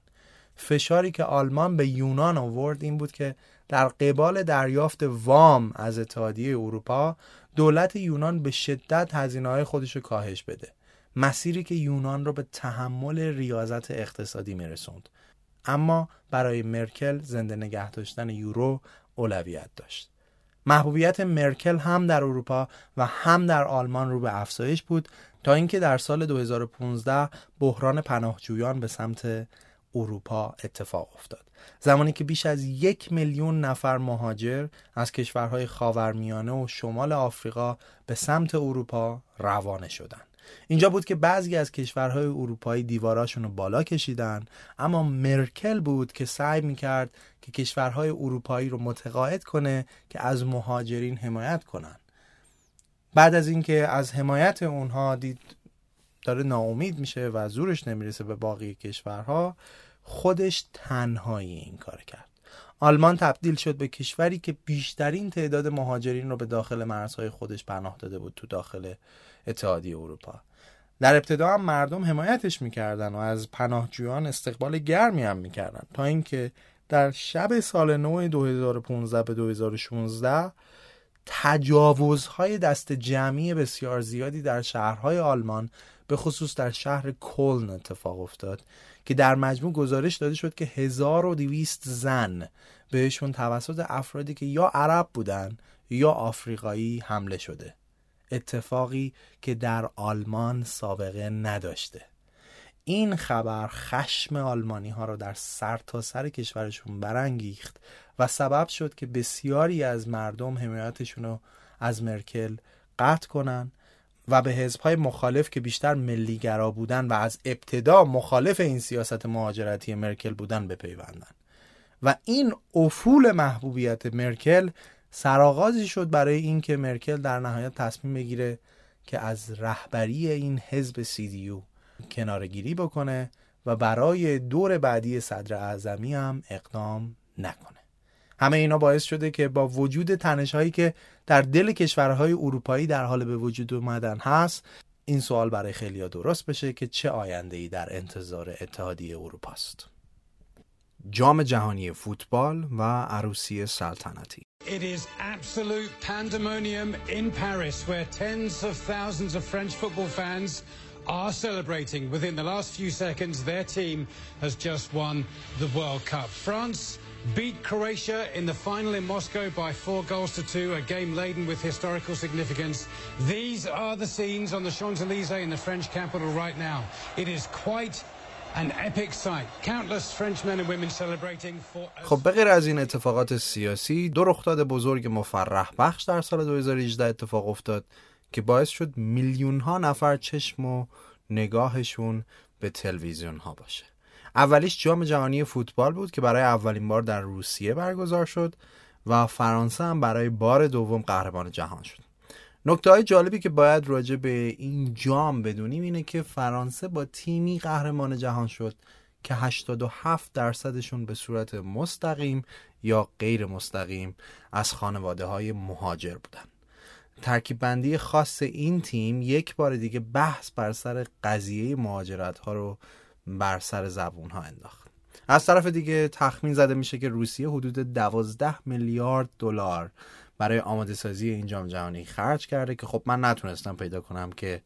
Speaker 1: فشاری که آلمان به یونان آورد این بود که در قبال دریافت وام از اتحادیه اروپا دولت یونان به شدت هزینه های خودش رو کاهش بده. مسیری که یونان رو به تحمل ریاضت اقتصادی میرسوند. اما برای مرکل زنده نگه داشتن یورو اولویت داشت. محبوبیت مرکل هم در اروپا و هم در آلمان رو به افزایش بود تا اینکه در سال 2015 بحران پناهجویان به سمت اروپا اتفاق افتاد. زمانی که بیش از یک میلیون نفر مهاجر از کشورهای خاورمیانه و شمال آفریقا به سمت اروپا روانه شدند. اینجا بود که بعضی از کشورهای اروپایی دیواراشون رو بالا کشیدن اما مرکل بود که سعی می‌کرد که کشورهای اروپایی رو متقاعد کنه که از مهاجرین حمایت کنن. بعد از اینکه از حمایت اونها دید داره ناامید میشه و زورش نمی‌رسه به باقی کشورها خودش تنهایی این کار کرد. آلمان تبدیل شد به کشوری که بیشترین تعداد مهاجرین رو به داخل مرزهای خودش پناه داده بود تو داخل اتحادیه اروپا. در ابتدا هم مردم حمایتش می‌کردن و از پناهجویان استقبال گرمی هم می‌کردن. تا اینکه در شب سال نو 2015 به 2016 تجاوزهای دست جمعی بسیار زیادی در شهرهای آلمان به خصوص در شهر کلن اتفاق افتاد که در مجموع گزارش داده شد که 1200 زن بهشون توسط افرادی که یا عرب بودن یا آفریقایی حمله شده. اتفاقی که در آلمان سابقه نداشته. این خبر خشم آلمانی ها را در سرتاسر سر کشورشون برانگیخت و سبب شد که بسیاری از مردم حمایتشون رو از مرکل قطع کنن و به حزبهای مخالف که بیشتر ملیگرا بودن و از ابتدا مخالف این سیاست مهاجرتی مرکل بودن بپیوندن. و این افول محبوبیت مرکل سرآغازی شد برای اینکه مرکل در نهایت تصمیم بگیره که از رهبری این حزب سیدیو کنارگیری بکنه و برای دور بعدی صدر اعظمی هم اقدام نکنه. همه اینا باعث شده که با وجود تنشهایی که در دل کشورهای اروپایی در حال به وجود اومدن هست این سوال برای خیلیا درست بشه که چه آینده ای در انتظار اتحادیه اروپا است جام جهانی فوتبال و عروسی سلطنتی
Speaker 16: It is absolute pandemonium in Paris where tens of thousands of French football fans are celebrating. Within the last few seconds, their team has just won the World Cup. France beat Croatia in the final in Moscow by four goals to two, a game laden with historical significance. These are the scenes on the Champs-Elysees in the French capital right now. It is quite
Speaker 1: خب به غیر از این اتفاقات سیاسی دو رخداد بزرگ مفرح بخش در سال 2018 اتفاق افتاد که باعث شد میلیون ها نفر چشم و نگاهشون به تلویزیون ها باشه. اولیش جام جهانی فوتبال بود که برای اولین بار در روسیه برگزار شد و فرانسه هم برای بار دوم قهرمان جهان شد. نکته های جالبی که باید راجع به این جام بدونیم اینه که فرانسه با تیمی قهرمان جهان شد که 87 درصدشون به صورت مستقیم یا غیر مستقیم از خانواده های مهاجر بودن. ترکیب بندی خاص این تیم یک بار دیگه بحث بر سر قضیه مهاجرت ها رو بر سر زبون ها انداخت. از طرف دیگه تخمین زده میشه که روسیه حدود 12 میلیارد دلار برای آماده سازی این جام جهانی خرج کرده که خب من نتونستم پیدا کنم که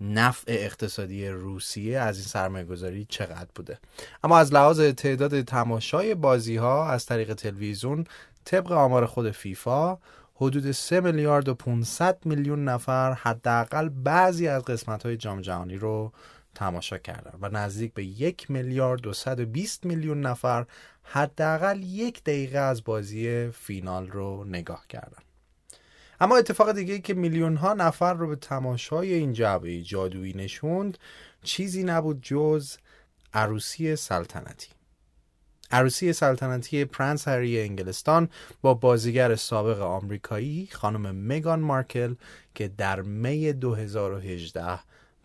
Speaker 1: نفع اقتصادی روسیه از این سرمایه گذاری چقدر بوده. اما از لحاظ تعداد تماشای بازی ها از طریق تلویزیون طبق آمار خود فیفا حدود 3 میلیارد و 500 میلیون نفر حداقل بعضی از قسمت های جام جهانی رو تماشا کردن و نزدیک به یک میلیارد و 120 میلیون نفر حداقل یک دقیقه از بازی فینال رو نگاه کردن اما اتفاق دیگه که میلیون ها نفر رو به تماشای این جعبه جادویی نشوند چیزی نبود جز عروسی سلطنتی. عروسی سلطنتی پرنس هری انگلستان با بازیگر سابق آمریکایی خانم مگان مارکل که در می 2018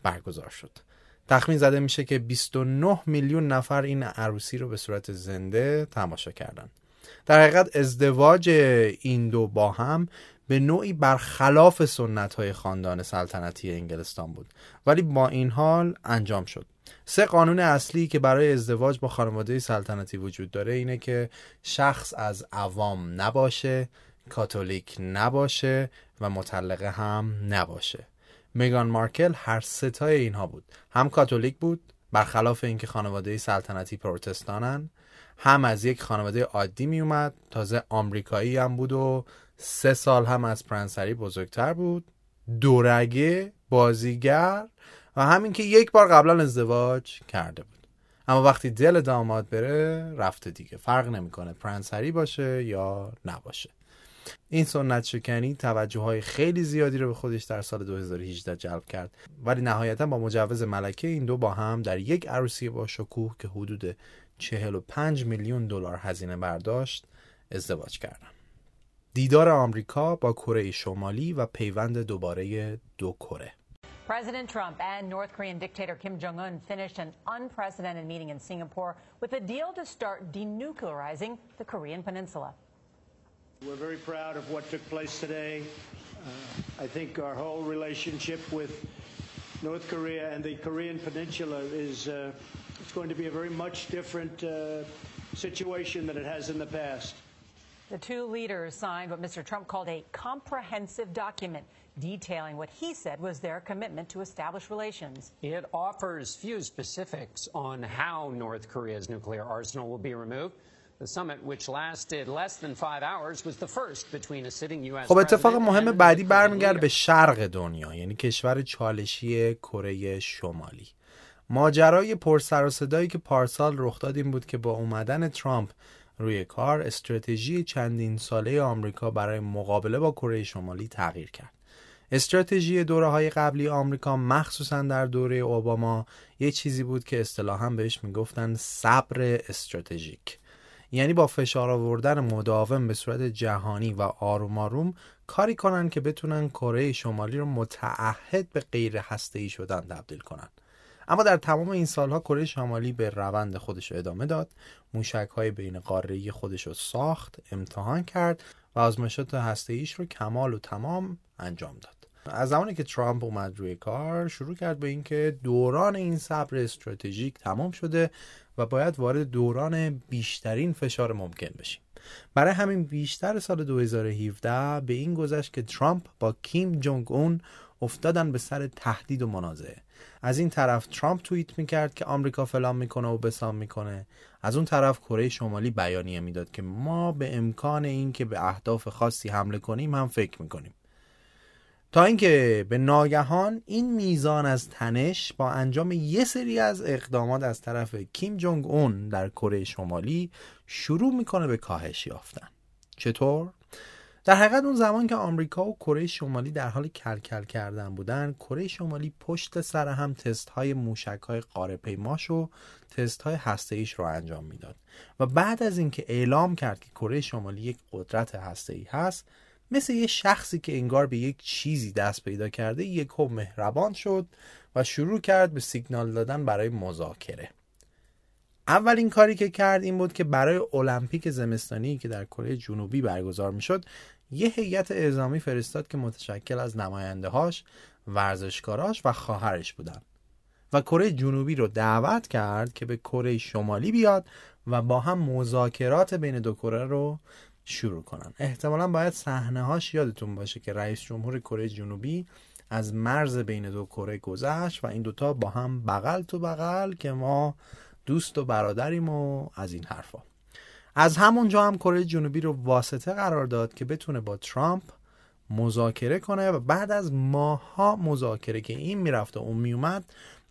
Speaker 1: برگزار شد. تخمین زده میشه که 29 میلیون نفر این عروسی رو به صورت زنده تماشا کردن. در حقیقت ازدواج این دو با هم به نوعی برخلاف سنت های خاندان سلطنتی انگلستان بود. ولی با این حال انجام شد. سه قانون اصلی که برای ازدواج با خانواده سلطنتی وجود داره اینه که شخص از عوام نباشه کاتولیک نباشه و مطلقه هم نباشه. میگان مارکل هر ستای اینها بود. هم کاتولیک بود برخلاف اینکه خانواده سلطنتی پروتستانن هم از یک خانواده عادی می اومد تازه آمریکایی هم بود و سه سال هم از پرنسری بزرگتر بود. دورگه بازیگر و همین که یک بار قبلا ازدواج کرده بود. اما وقتی دل داماد بره رفته دیگه. فرق نمی‌کنه پرنسری باشه یا نباشه. این سنت شکنی توجه های خیلی زیادی رو به خودش در سال 2018 جلب کرد. ولی نهایتا با مجوز ملکه این دو با هم در یک عروسی با شکوه که حدود 45 میلیون دلار هزینه برداشت ازدواج کردن. دیدار آمریکا با کره شمالی و پیوند دوباره دو کره.
Speaker 17: President Trump and North Korean dictator Kim Jong un finished an unprecedented meeting in Singapore with a deal to start denuclearizing the Korean Peninsula.
Speaker 4: We're very proud of what took place today. Uh, I think our whole relationship with North Korea and the Korean Peninsula is uh, it's going to be a very much different uh, situation than it has in the past.
Speaker 17: The two leaders signed what Mr. Trump called a comprehensive document detailing what he said was their commitment to establish relations.
Speaker 18: It offers few specifics on how North Korea's nuclear arsenal will be removed.
Speaker 1: خب اتفاق مهم بعدی برمیگرده به شرق دنیا یعنی کشور چالشی کره شمالی. ماجرای پرسر و صدایی که پارسال رخ داد این بود که با اومدن ترامپ روی کار استراتژی چندین ساله آمریکا برای مقابله با کره شمالی تغییر کرد. استراتژی دوره های قبلی آمریکا مخصوصا در دوره اوباما یه چیزی بود که اصطلاحا بهش می‌گفتن صبر استراتژیک. یعنی با فشار آوردن مداوم به صورت جهانی و آروم آروم کاری کنن که بتونن کره شمالی رو متعهد به غیر ای شدن تبدیل کنن. اما در تمام این سالها کره شمالی به روند خودش ادامه داد. موشک های بین قاره خودش رو ساخت امتحان کرد و آزمایشات هسته ایش رو کمال و تمام انجام داد. از زمانی که ترامپ اومد روی کار شروع کرد به اینکه دوران این صبر استراتژیک تمام شده و باید وارد دوران بیشترین فشار ممکن بشیم. برای همین بیشتر سال 2017 به این گذشت که ترامپ با کیم جونگ اون افتادن به سر تهدید و منازعه. از این طرف ترامپ توییت می‌کرد که آمریکا فلان می‌کنه و بسام می‌کنه. از اون طرف کره شمالی بیانیه می‌داد که ما به امکان این که به اهداف خاصی حمله کنیم هم فکر می‌کنیم. تا اینکه به ناگهان این میزان از تنش با انجام یه سری از اقدامات از طرف کیم جونگ اون در کره شمالی شروع می‌کنه به کاهش یافتن. چطور؟ در حقیقت اون زمان که آمریکا و کره شمالی در حال کلکل کردن بودن کره شمالی پشت سر هم تست های موشک های قاره پیماش و تست های هسته ایش رو انجام می‌داد. و بعد از اینکه اعلام کرد که کره شمالی یک قدرت هسته ای هست مثل یه شخصی که انگار به یک چیزی دست پیدا کرده یک مهربان شد و شروع کرد به سیگنال دادن برای مذاکره. اولین کاری که کرد این بود که برای المپیک زمستانی که در کره جنوبی برگزار می‌شد یه هیئت اعزامی فرستاد که متشکل از نماینده هاش، ورزشکاراش و خواهرش بودن و کره جنوبی رو دعوت کرد که به کره شمالی بیاد و با هم مذاکرات بین دو کره رو شروع کنن. احتمالا باید صحنه هاش یادتون باشه که رئیس جمهور کره جنوبی از مرز بین دو کره گذشت و این دوتا با هم بغل تو بغل که ما دوست و برادریم و از این حرفا. از همونجا هم کره جنوبی رو واسطه قرار داد که بتونه با ترامپ مذاکره کنه و بعد از ماها مذاکره که این می‌رفت و اون میومد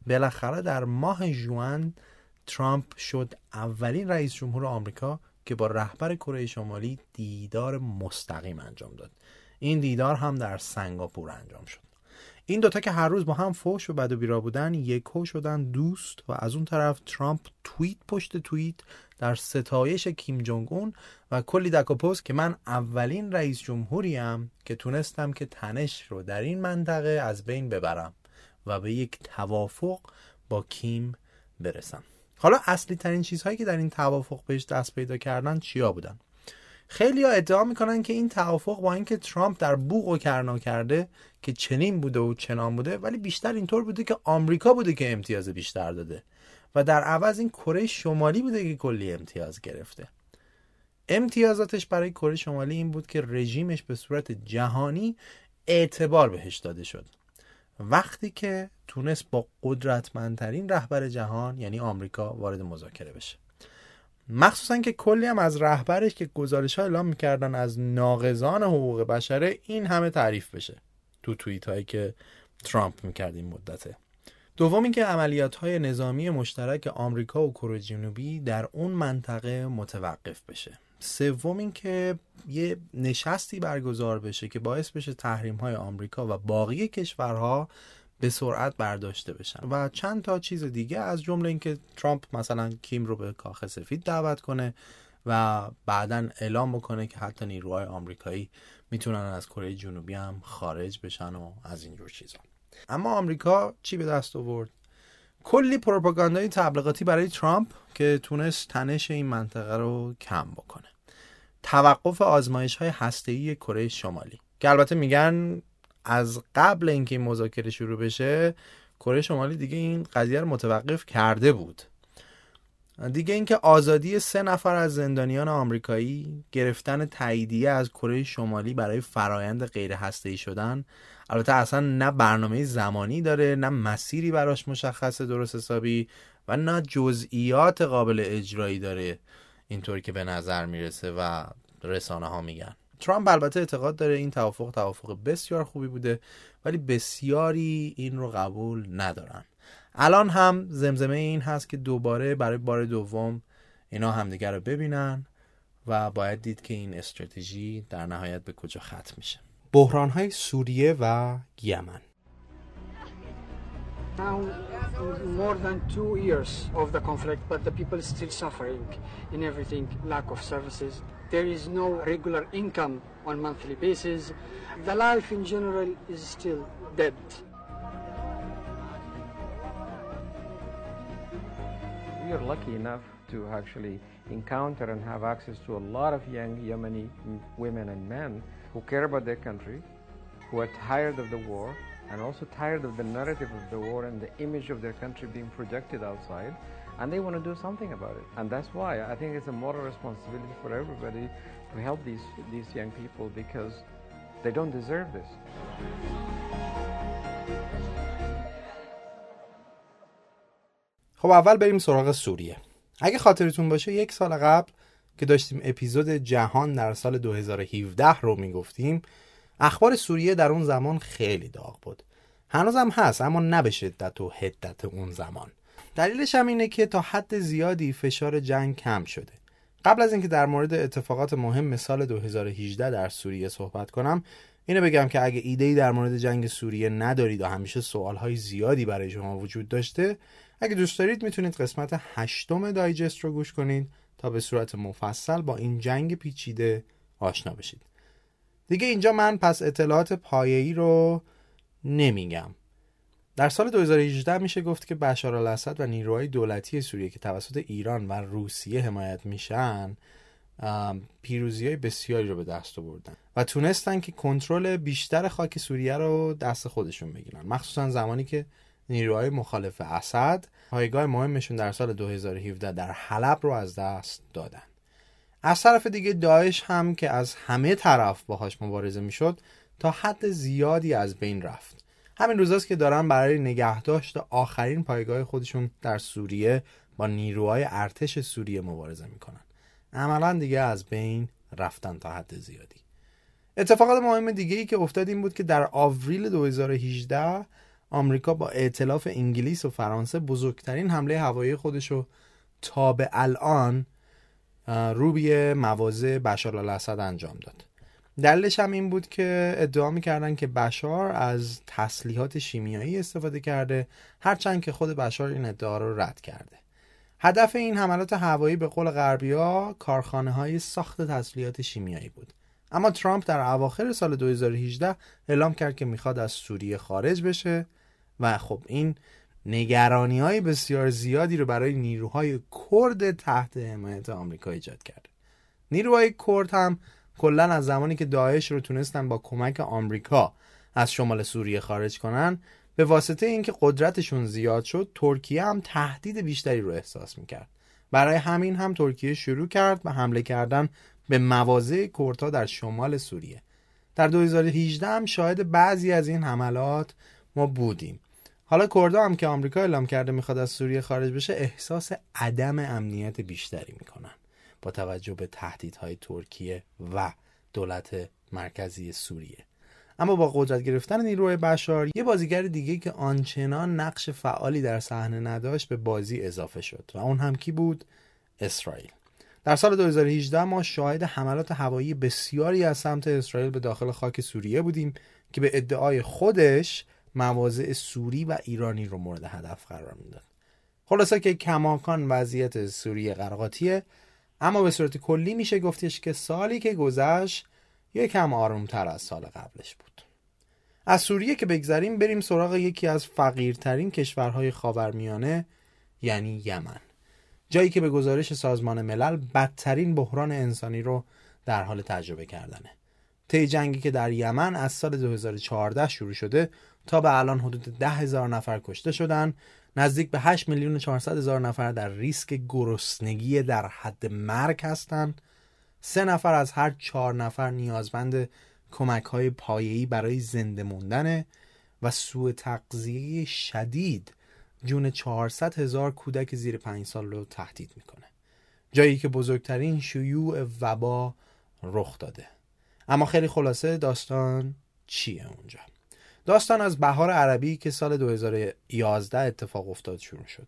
Speaker 1: بالاخره در ماه جوان ترامپ شد اولین رئیس جمهور آمریکا که با رهبر کره شمالی دیدار مستقیم انجام داد. این دیدار هم در سنگاپور انجام شد. این دوتا که هر روز با هم فوش و بد و بیرا بودن یکو شدن دوست و از اون طرف ترامپ توییت پشت توییت در ستایش کیم جونگ اون و کلی دکاپوز که من اولین رئیس جمهوریم که تونستم که تنش رو در این منطقه از بین ببرم و به یک توافق با کیم برسم. حالا اصلی ترین چیزهایی که در این توافق بهش دست پیدا کردن چیا بودن؟ خیلی ها ادعا می‌کنن که این توافق با اینکه ترامپ در بوق و کرنا کرده که چنین بوده و چنان بوده ولی بیشتر اینطور بوده که آمریکا بوده که امتیاز بیشتر داده و در عوض این کره شمالی بوده که کلی امتیاز گرفته. امتیازاتش برای کره شمالی این بود که رژیمش به صورت جهانی اعتبار بهش داده شد. وقتی که تونست با قدرتمندترین رهبر جهان یعنی آمریکا وارد مذاکره بشه. مخصوصا که کلی هم از رهبرش که گزارش ها اعلام می‌کردن از ناقضان حقوق بشره این همه تعریف بشه تو توییت هایی که ترامپ می‌کرد این مدته. دوم اینکه عملیات های نظامی مشترک آمریکا و کره جنوبی در اون منطقه متوقف بشه. سوم اینکه یه نشستی برگزار بشه که باعث بشه تحریم های آمریکا و باقی کشورها به سرعت برداشته بشن. و چند تا چیز دیگه از جمله اینکه ترامپ مثلا کیم رو به کاخ سفید دعوت کنه و بعدا اعلام بکنه که حتی نیروهای آمریکایی می‌تونن از کره جنوبی هم خارج بشن و از اینجور چیزا. اما آمریکا چی به دست آورد؟ کلی پروپاگاندای تبلیغاتی برای ترامپ که تونست تنش این منطقه رو کم بکنه. توقف آزمایش های هسته‌ای کره شمالی. که البته میگن از قبل اینکه این مذاکره شروع بشه کره شمالی دیگه این قضیه رو متوقف کرده بود. دیگه اینکه آزادی سه نفر از زندانیان آمریکایی گرفتن تاییدیه از کره شمالی برای فرایند غیر هسته‌ای شدن البته اصلا نه برنامه زمانی داره نه مسیری براش مشخص درست حسابی و نه جزئیات قابل اجرایی داره اینطوری که به نظر می‌رسه و رسانه ها میگن. ترامپ البته اعتقاد داره این توافق توافق بسیار خوبی بوده ولی بسیاری این رو قبول ندارن. الان هم زمزمه این هست که دوباره برای بار دوم اینا همدیگر رو ببینن و باید دید که این استراتژی در نهایت به کجا ختم میشه. بحران های سوریه و یمن
Speaker 19: Now, more than two years of the conflict, but the people are still suffering in everything, lack of services. There is no regular income on monthly basis. The life in general is still dead.
Speaker 20: we are lucky enough to actually encounter and have access to a lot of young Yemeni women and men who care about their country, who are tired of the war, and also tired of the narrative of the war and the image of their country being projected outside, and they want to do something about it. And that's why I think it's a moral responsibility for everybody to help these, these young people because they don't deserve this.
Speaker 1: خب اول بریم سراغ سوریه اگه خاطرتون باشه یک سال قبل که داشتیم اپیزود جهان در سال 2017 رو می‌گفتیم اخبار سوریه در اون زمان خیلی داغ بود. هنوزم هست اما نه به شدت و حدت اون زمان. دلیلش هم اینه که تا حد زیادی فشار جنگ کم شده. قبل از اینکه در مورد اتفاقات مهم سال 2018 در سوریه صحبت کنم اینو بگم که اگه ایده در مورد جنگ سوریه ندارید و همیشه سوالهای زیادی برای شما وجود داشته اگه دوست دارید می‌تونید قسمت هشتم دایجست رو گوش کنید. تا به صورت مفصل با این جنگ پیچیده آشنا بشید. دیگه اینجا من پس اطلاعات پایه‌ای رو نمیگم. در سال 2018 میشه گفت که بشار الاسد و نیروهای دولتی سوریه که توسط ایران و روسیه حمایت میشن پیروزی های بسیاری رو به دست آوردن و تونستن که کنترل بیشتر خاک سوریه رو دست خودشون بگیرن. مخصوصا زمانی که نیروهای مخالف اسد پایگاه مهمشون در سال 2017 در حلب رو از دست دادن. از طرف دیگه داعش هم که از همه طرف باهاش مبارزه می‌شد تا حد زیادی از بین رفت. همین روزاست که دارن برای نگهداشت آخرین پایگاه خودشون در سوریه با نیروهای ارتش سوریه مبارزه می‌کنن. عملا دیگه از بین رفتن تا حد زیادی. اتفاقات مهم دیگه ای که افتاد این بود که در آوریل 2018 آمریکا با ائتلاف انگلیس و فرانسه بزرگترین حمله هوایی خودشو تا به الان روبی مواضع بشار الاسد انجام داد. دلیلش هم این بود که ادعا می‌کردن که بشار از تسلیحات شیمیایی استفاده کرده هرچند که خود بشار این ادعا رو رد کرده. هدف این حملات هوایی به قول غربیا کارخانه های ساخت تسلیحات شیمیایی بود. اما ترامپ در اواخر سال 2018 اعلام کرد که می‌خواد از سوریه خارج بشه. و خب این نگرانی های بسیار زیادی رو برای نیروهای کرد تحت حمایت آمریکا ایجاد کرد. نیروهای کرد هم کلا از زمانی که داعش رو تونستن با کمک آمریکا از شمال سوریه خارج کنن به واسطه اینکه قدرتشون زیاد شد ترکیه هم تهدید بیشتری رو احساس می‌کرد. برای همین هم ترکیه شروع کرد به حمله کردن به مواضع کردها در شمال سوریه. در 2018 هم شاهد بعضی از این حملات ما بودیم. حالا کردا هم که آمریکا اعلام کرده می‌خواد از سوریه خارج بشه احساس عدم امنیت بیشتری می‌کنن با توجه به تهدیدهای ترکیه و دولت مرکزی سوریه. اما با قدرت گرفتن نیروی بشار یه بازیگر دیگه که آنچنان نقش فعالی در صحنه نداشت به بازی اضافه شد و اون هم کی بود؟ اسرائیل. در سال 2018 ما شاهد حملات هوایی بسیاری از سمت اسرائیل به داخل خاک سوریه بودیم که به ادعای خودش مواضع سوری و ایرانی رو مورد هدف قرار می‌داد خلاصه که کماکان وضعیت سوریه قرقاتیه اما به صورت کلی میشه گفتش که سالی که گذشت یکم آرومتر از سال قبلش بود. از سوریه که بگذریم بریم سراغ یکی از فقیرترین کشورهای خاورمیانه یعنی یمن. جایی که به گزارش سازمان ملل بدترین بحران انسانی رو در حال تجربه کردنه. طی جنگی که در یمن از سال 2014 شروع شده تا به الان حدود ده هزار نفر کشته شدن نزدیک به 8 میلیون 400 هزار نفر در ریسک گرسنگی در حد مرگ هستند. سه نفر از هر چهار نفر نیازمند کمک های پایه‌ای برای زنده موندن و سوء تغذیه شدید جون 400 هزار کودک زیر 5 سال رو تهدید می‌کنه. جایی که بزرگترین شیوع وبا رخ داده. اما خیلی خلاصه داستان چیه اونجا؟ داستان از بهار عربی که سال 2011 اتفاق افتاد شروع شد.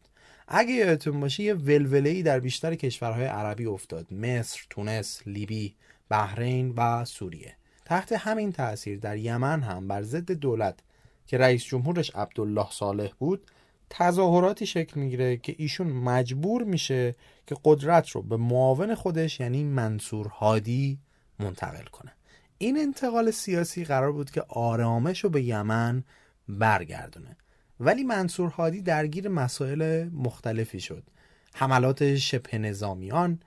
Speaker 1: اگه یادتون باشه یه ولوله‌ای در بیشتر کشورهای عربی افتاد. مصر، تونس، لیبی، بحرین و سوریه. تحت همین تاثیر در یمن هم بر ضد دولت که رئیس جمهورش عبدالله صالح بود تظاهراتی شکل می‌گیره که ایشون مجبور میشه که قدرت رو به معاون خودش یعنی منصور هادی منتقل کنه. این انتقال سیاسی قرار بود که آرامش رو به یمن برگردونه. ولی منصور هادی درگیر مسائل مختلفی شد. حملات شبه نظامیان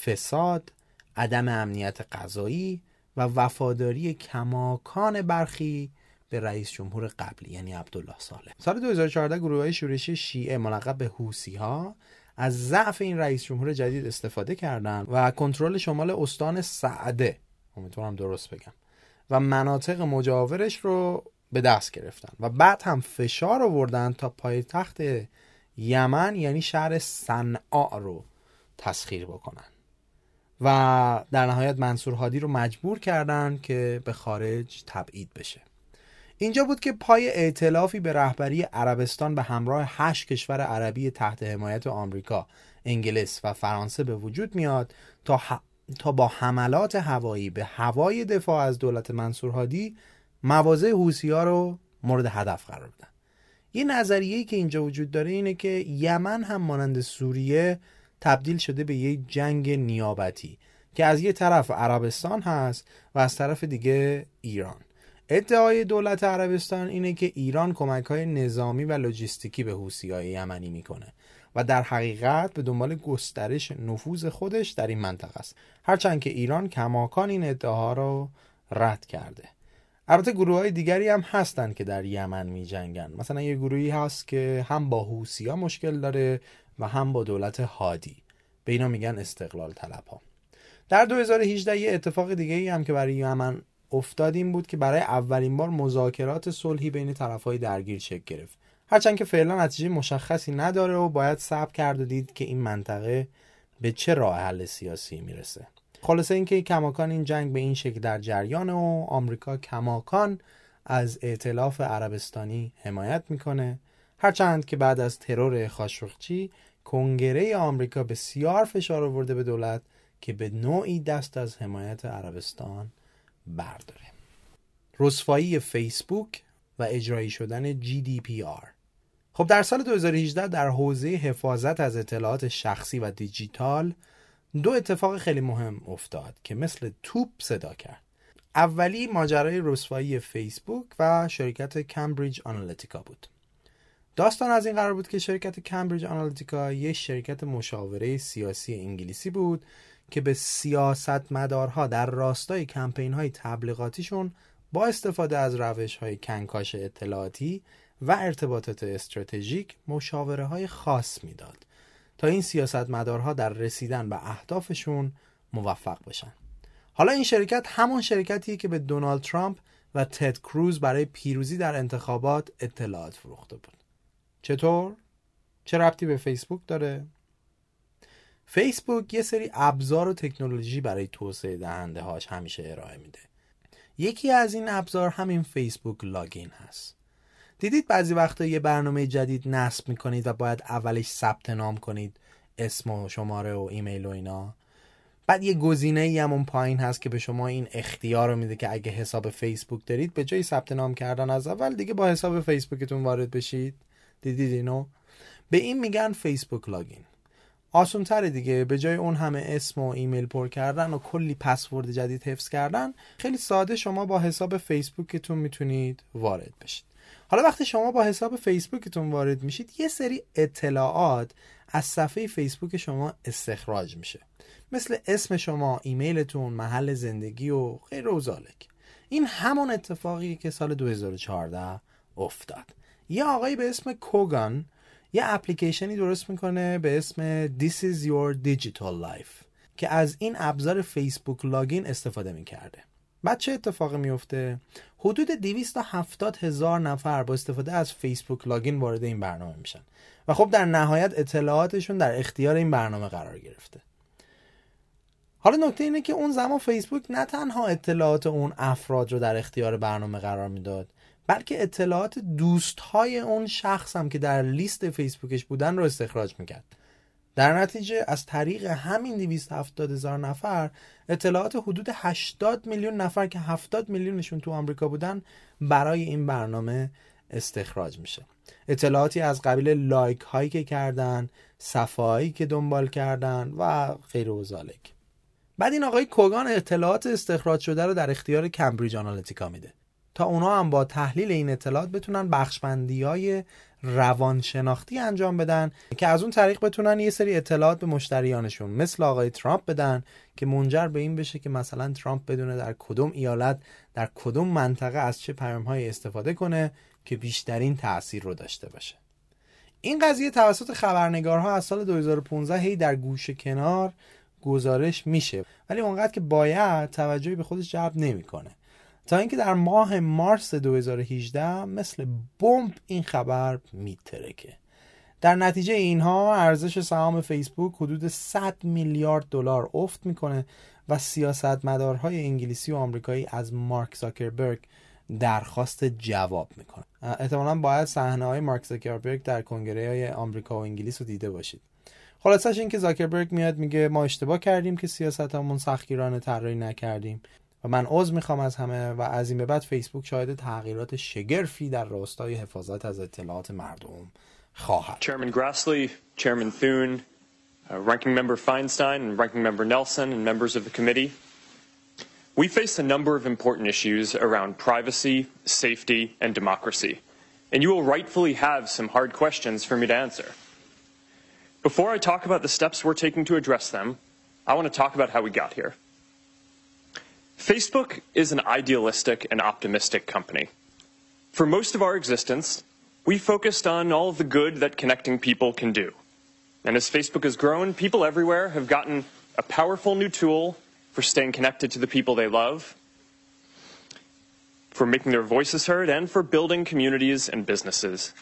Speaker 1: فساد عدم امنیت غذایی و وفاداری کماکان برخی به رئیس جمهور قبلی یعنی عبدالله صالح. سال 2014 گروه های شورشی شیعه ملقب به حوسی ها از ضعف این رئیس جمهور جدید استفاده کردند و کنترل شمال استان سعده امیدوارم درست بگم. و مناطق مجاورش رو به دست گرفتن. و بعد هم فشار آوردن تا پایتخت یمن یعنی شهر صنعا رو تسخیر بکنن. و در نهایت منصور هادی رو مجبور کردن که به خارج تبعید بشه. اینجا بود که پای ائتلافی به رهبری عربستان به همراه هشت کشور عربی تحت حمایت آمریکا، انگلیس و فرانسه به وجود میاد تا, تا با حملات هوایی به هوای دفاع از دولت منصور هادی مواضع حوسی ها رو مورد هدف قرار بدن. یه نظریه که اینجا وجود داره اینه که یمن هم مانند سوریه تبدیل شده به یه جنگ نیابتی که از یه طرف عربستان هست و از طرف دیگه ایران. ادعای دولت عربستان اینه که ایران کمک های نظامی و لوجستیکی به حوسی های یمنی می‌کنه. و در حقیقت به دنبال گسترش نفوذ خودش در این منطقه است. هرچند که ایران کماکان این ادعاها رو رد کرده. البته گروه های دیگری هم هستن که در یمن می جنگن مثلا یه گروهی هست که هم با حوسی مشکل داره و هم با دولت هادی. به اینا میگن استقلال طلب ها در 2018 یه اتفاق دیگه ای هم که برای یمن افتاد این بود که برای اولین بار مذاکرات صلحی بین طرفهای درگیر شکل گرفت. هرچند که فعلا نتیجه مشخصی نداره و باید صبر کرد و دید که این منطقه به چه راه حل سیاسی می‌رسه. خلاصه اینکه کماکان این جنگ به این شکل در جریان و آمریکا کماکان از ائتلاف عربستانی حمایت می‌کنه. هرچند که بعد از ترور خاشقچی کنگره آمریکا بسیار فشار آورده به دولت که به نوعی دست از حمایت عربستان برداره. رسوایی فیسبوک و اجرایی شدن GDPR خب در سال 2018 در حوزه حفاظت از اطلاعات شخصی و دیجیتال دو اتفاق خیلی مهم افتاد که مثل توپ صدا کرد. اولی ماجرای رسوایی فیسبوک و شرکت کمبریج آنالیتیکا بود. داستان از این قرار بود که شرکت کمبریج آنالیتیکا یک شرکت مشاوره سیاسی انگلیسی بود که به سیاست مدارها در راستای کمپین های تبلیغاتیشون با استفاده از روش های کنکاش اطلاعاتی و ارتباطات استراتژیک مشاوره های خاص می‌داد تا این سیاست مدارها در رسیدن به اهدافشون موفق بشن حالا این شرکت همون شرکتیه که به دونالد ترامپ و تد کروز برای پیروزی در انتخابات اطلاعات فروخته بود چطور؟ چه ربطی به فیسبوک داره؟ فیسبوک یه سری ابزار و تکنولوژی برای توسعه دهنده هاش همیشه ارائه میده یکی از این ابزار همین فیسبوک لاگین هست دیدید بعضی وقتا یه برنامه جدید نصب می‌کنید و باید اولش ثبت نام کنید اسم و شماره و ایمیل و اینا. بعد یه گزینه ای هم اون پایین هست که به شما این اختیار رو میده که اگه حساب فیسبوک دارید به جای ثبت نام کردن از اول دیگه با حساب فیسبوکتون وارد بشید. دیدید اینو؟ به این میگن Facebook login. آسون تره دیگه. به جای اون همه اسم و ایمیل پر کردن و کلی پسورد جدید حفظ کردن خیلی ساده شما با حساب فیسبوکتون می‌تونید وارد بشید. حالا وقتی شما با حساب فیسبوکتون وارد میشید یه سری اطلاعات از صفحه فیسبوک شما استخراج میشه. مثل اسم شما ایمیلتون محل زندگی و غیر و این همون اتفاقی که سال 2014 افتاد. یه آقایی به اسم کوگان یه اپلیکیشنی درست می‌کنه به اسم This is your digital life که از این ابزار فیسبوک لاگین استفاده می‌کرده. بعد چه اتفاقی میفته حدود 270 هزار نفر با استفاده از فیسبوک لاگین وارد این برنامه میشن. و خب در نهایت اطلاعاتشون در اختیار این برنامه قرار گرفته. حالا نکته اینه که اون زمان فیسبوک نه تنها اطلاعات اون افراد رو در اختیار برنامه قرار می‌داد بلکه اطلاعات دوست های اون شخص هم که در لیست فیسبوکش بودن رو استخراج می‌کرد. در نتیجه از طریق همین 270 هزار نفر اطلاعات حدود 80 میلیون نفر که 70 میلیونشون تو آمریکا بودن برای این برنامه استخراج میشه. اطلاعاتی از قبیل لایک هایی که کردن صفایی که دنبال کردن و غیر و بعد این آقای کوگان اطلاعات استخراج شده رو در اختیار کمبریج آنالیتیکا میده. تا اونا هم با تحلیل این اطلاعات بتونن بخشبندی های روانشناختی انجام بدن که از اون طریق بتونن یه سری اطلاعات به مشتریانشون مثل آقای ترامپ بدن که منجر به این بشه که مثلا ترامپ بدونه در کدوم ایالت در کدوم منطقه از چه پیامهایی استفاده کنه که بیشترین تاثیر رو داشته باشه. این قضیه توسط خبرنگارها از سال 2015 هی در گوشه کنار گزارش میشه. ولی اونقدر که باید توجهی به خودش جلب نمی‌کنه. تا اینکه در ماه مارس 2018 مثل بمب این خبر میترکه. در نتیجه اینها ارزش سهام فیسبوک حدود 100 میلیارد دلار افت می‌کنه و سیاستمدارهای انگلیسی و آمریکایی از مارک زاکربرگ درخواست جواب می‌کنه احتمالا باید صحنه های مارک زاکربرگ در کنگره های آمریکا و انگلیس رو دیده باشید. خلاصش این که زاکربرگ میاد میگه ما اشتباه کردیم که سیاست همون سختگیرانه طراحی نکردیم. و من عذر میخوام از همه و از این به بعد فیسبوک شاهد تغییرات شگرفی در راستای حفاظت از اطلاعات مردم خواهد
Speaker 21: Chairman Grassley, Chairman Thune, uh, Ranking Member Feinstein, and Ranking Member Nelson, and members of the committee. We face a number of important issues around privacy, safety, and democracy, and you will rightfully have some hard questions for me to answer. Before I talk about the steps we're taking to address them, I want to talk about how we got here. Facebook is an idealistic and optimistic company. For most of our existence, we focused on all of the good that connecting people can do. And as Facebook has grown, people everywhere have gotten a powerful new tool for staying connected to the people they love, for making their voices heard, and for building communities and businesses.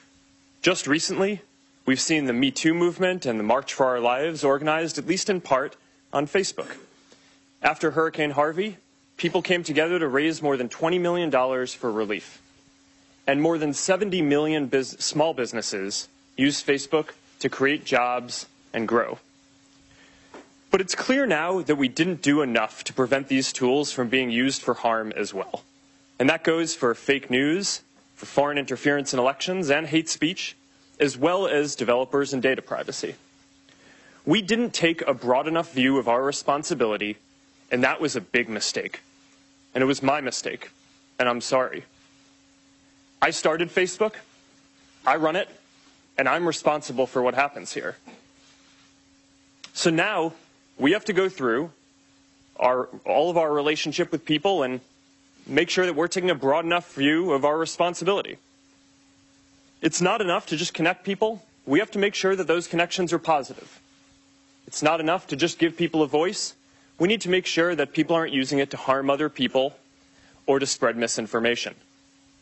Speaker 21: Just recently, we've seen the Me Too movement and the March for Our Lives organized, at least in part, on Facebook. After Hurricane Harvey, people came together to raise more than $20 million for relief. And more than 70 million small businesses used Facebook to create jobs and grow. But it's clear now that we didn't do enough to prevent these tools from being used for harm as well. And that goes for fake news, for foreign interference in elections, and hate speech, as well as developers and data privacy. We didn't take a broad enough view of our responsibility, and that was a big mistake. And it was my mistake, and I'm sorry. I started Facebook, I run it, and I'm responsible for what happens here. So now we have to go through our, all of our relationship with people and make sure that we're taking a broad enough view of our responsibility. It's not enough to just connect people. We have to make sure that those connections are positive. It's not enough to just give people a voice. We need to make sure that people aren't using it to harm other people or to spread misinformation.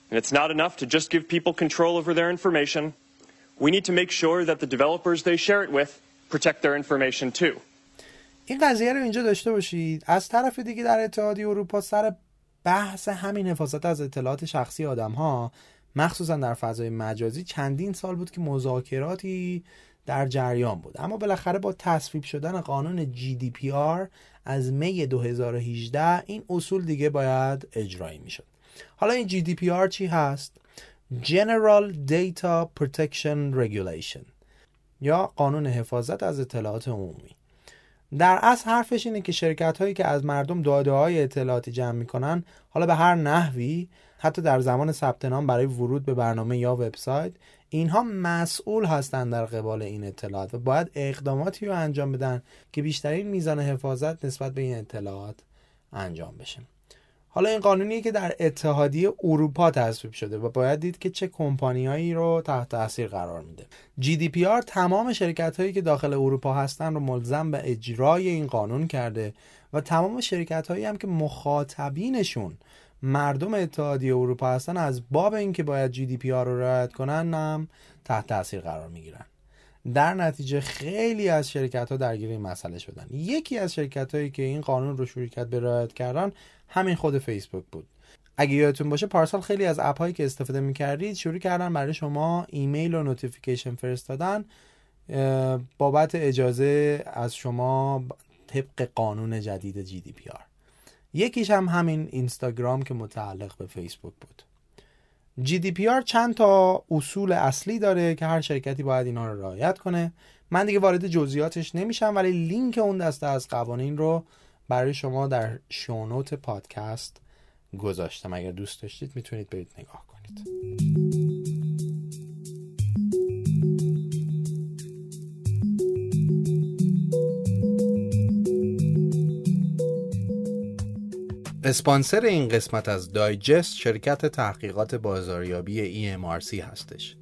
Speaker 21: And it's not enough to just give people control over their information. We need to make sure that the developers they share it with protect their information too.
Speaker 1: این قضیه رو اینجا داشته باشید از طرف دیگه در اتحادیه اروپا سر بحث همین حفاظت از اطلاعات شخصی آدم ها مخصوصا در فضای مجازی چندین سال بود که مذاکراتی در جریان بود. اما بالاخره با تصویب شدن قانون GDPR از می 2018 این اصول دیگه باید اجرایی می‌شد. حالا این GDPR چی هست؟ General Data Protection Regulation یا قانون حفاظت از اطلاعات عمومی. در اصل حرفش اینه که شرکت هایی که از مردم داده های اطلاعاتی جمع می‌کنن حالا به هر نحوی حتی در زمان ثبت نام برای ورود به برنامه یا وبسایت اینها مسئول هستند در قبال این اطلاعات و باید اقداماتی رو انجام بدن که بیشترین میزان حفاظت نسبت به این اطلاعات انجام بشه. حالا این قانونیه که در اتحادیه اروپا تصویب شده و باید دید که چه کمپانیایی رو تحت تاثیر قرار میده. GDPR تمام شرکت هایی که داخل اروپا هستن رو ملزم به اجرای این قانون کرده و تمام شرکت هایی هم که مخاطبینشون مردم اتحادیه اروپا هستن از باب اینکه باید GDPR رو رعایت کنن هم تحت تاثیر قرار می‌گیرن. در نتیجه خیلی از شرکت ها درگیر این مسئله شدن. یکی از شرکت هایی که این قانون رو کرد به رعایت کردن همین خود فیسبوک بود. اگه یادتون باشه پارسال خیلی از app هایی که استفاده می‌کردید شروع کردن برای شما ایمیل و notification فرستادن بابت اجازه از شما طبق قانون جدید GDPR یکیش هم همین اینستاگرام که متعلق به فیسبوک بود. GDPR چند تا اصول اصلی داره که هر شرکتی باید اینا رو رعایت کنه. من دیگه وارد جزئیاتش نمیشم ولی لینک اون دسته از قوانین رو برای شما در شونوت پادکست گذاشتم. اگر دوست داشتید می‌تونید برید نگاه کنید. اسپانسر این قسمت از دایجست شرکت تحقیقات بازاریابی EMRC هستش.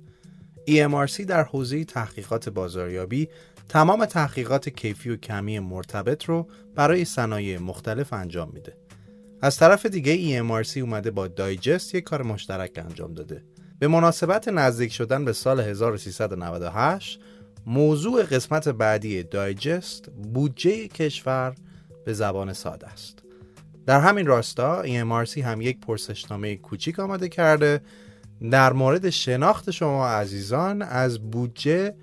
Speaker 1: EMRC در حوزه تحقیقات بازاریابی تمام تحقیقات کیفی و کمی مرتبط رو برای صنایع مختلف انجام میده. از طرف دیگه EMRC اومده با دایجست یک کار مشترک انجام داده. به مناسبت نزدیک شدن به سال 1398 موضوع قسمت بعدی دایجست بودجه کشور به زبان ساده است. در همین راستا EMRC هم یک پرسشنامه کوچیک آماده کرده. در مورد شناخت شما عزیزان از بودجه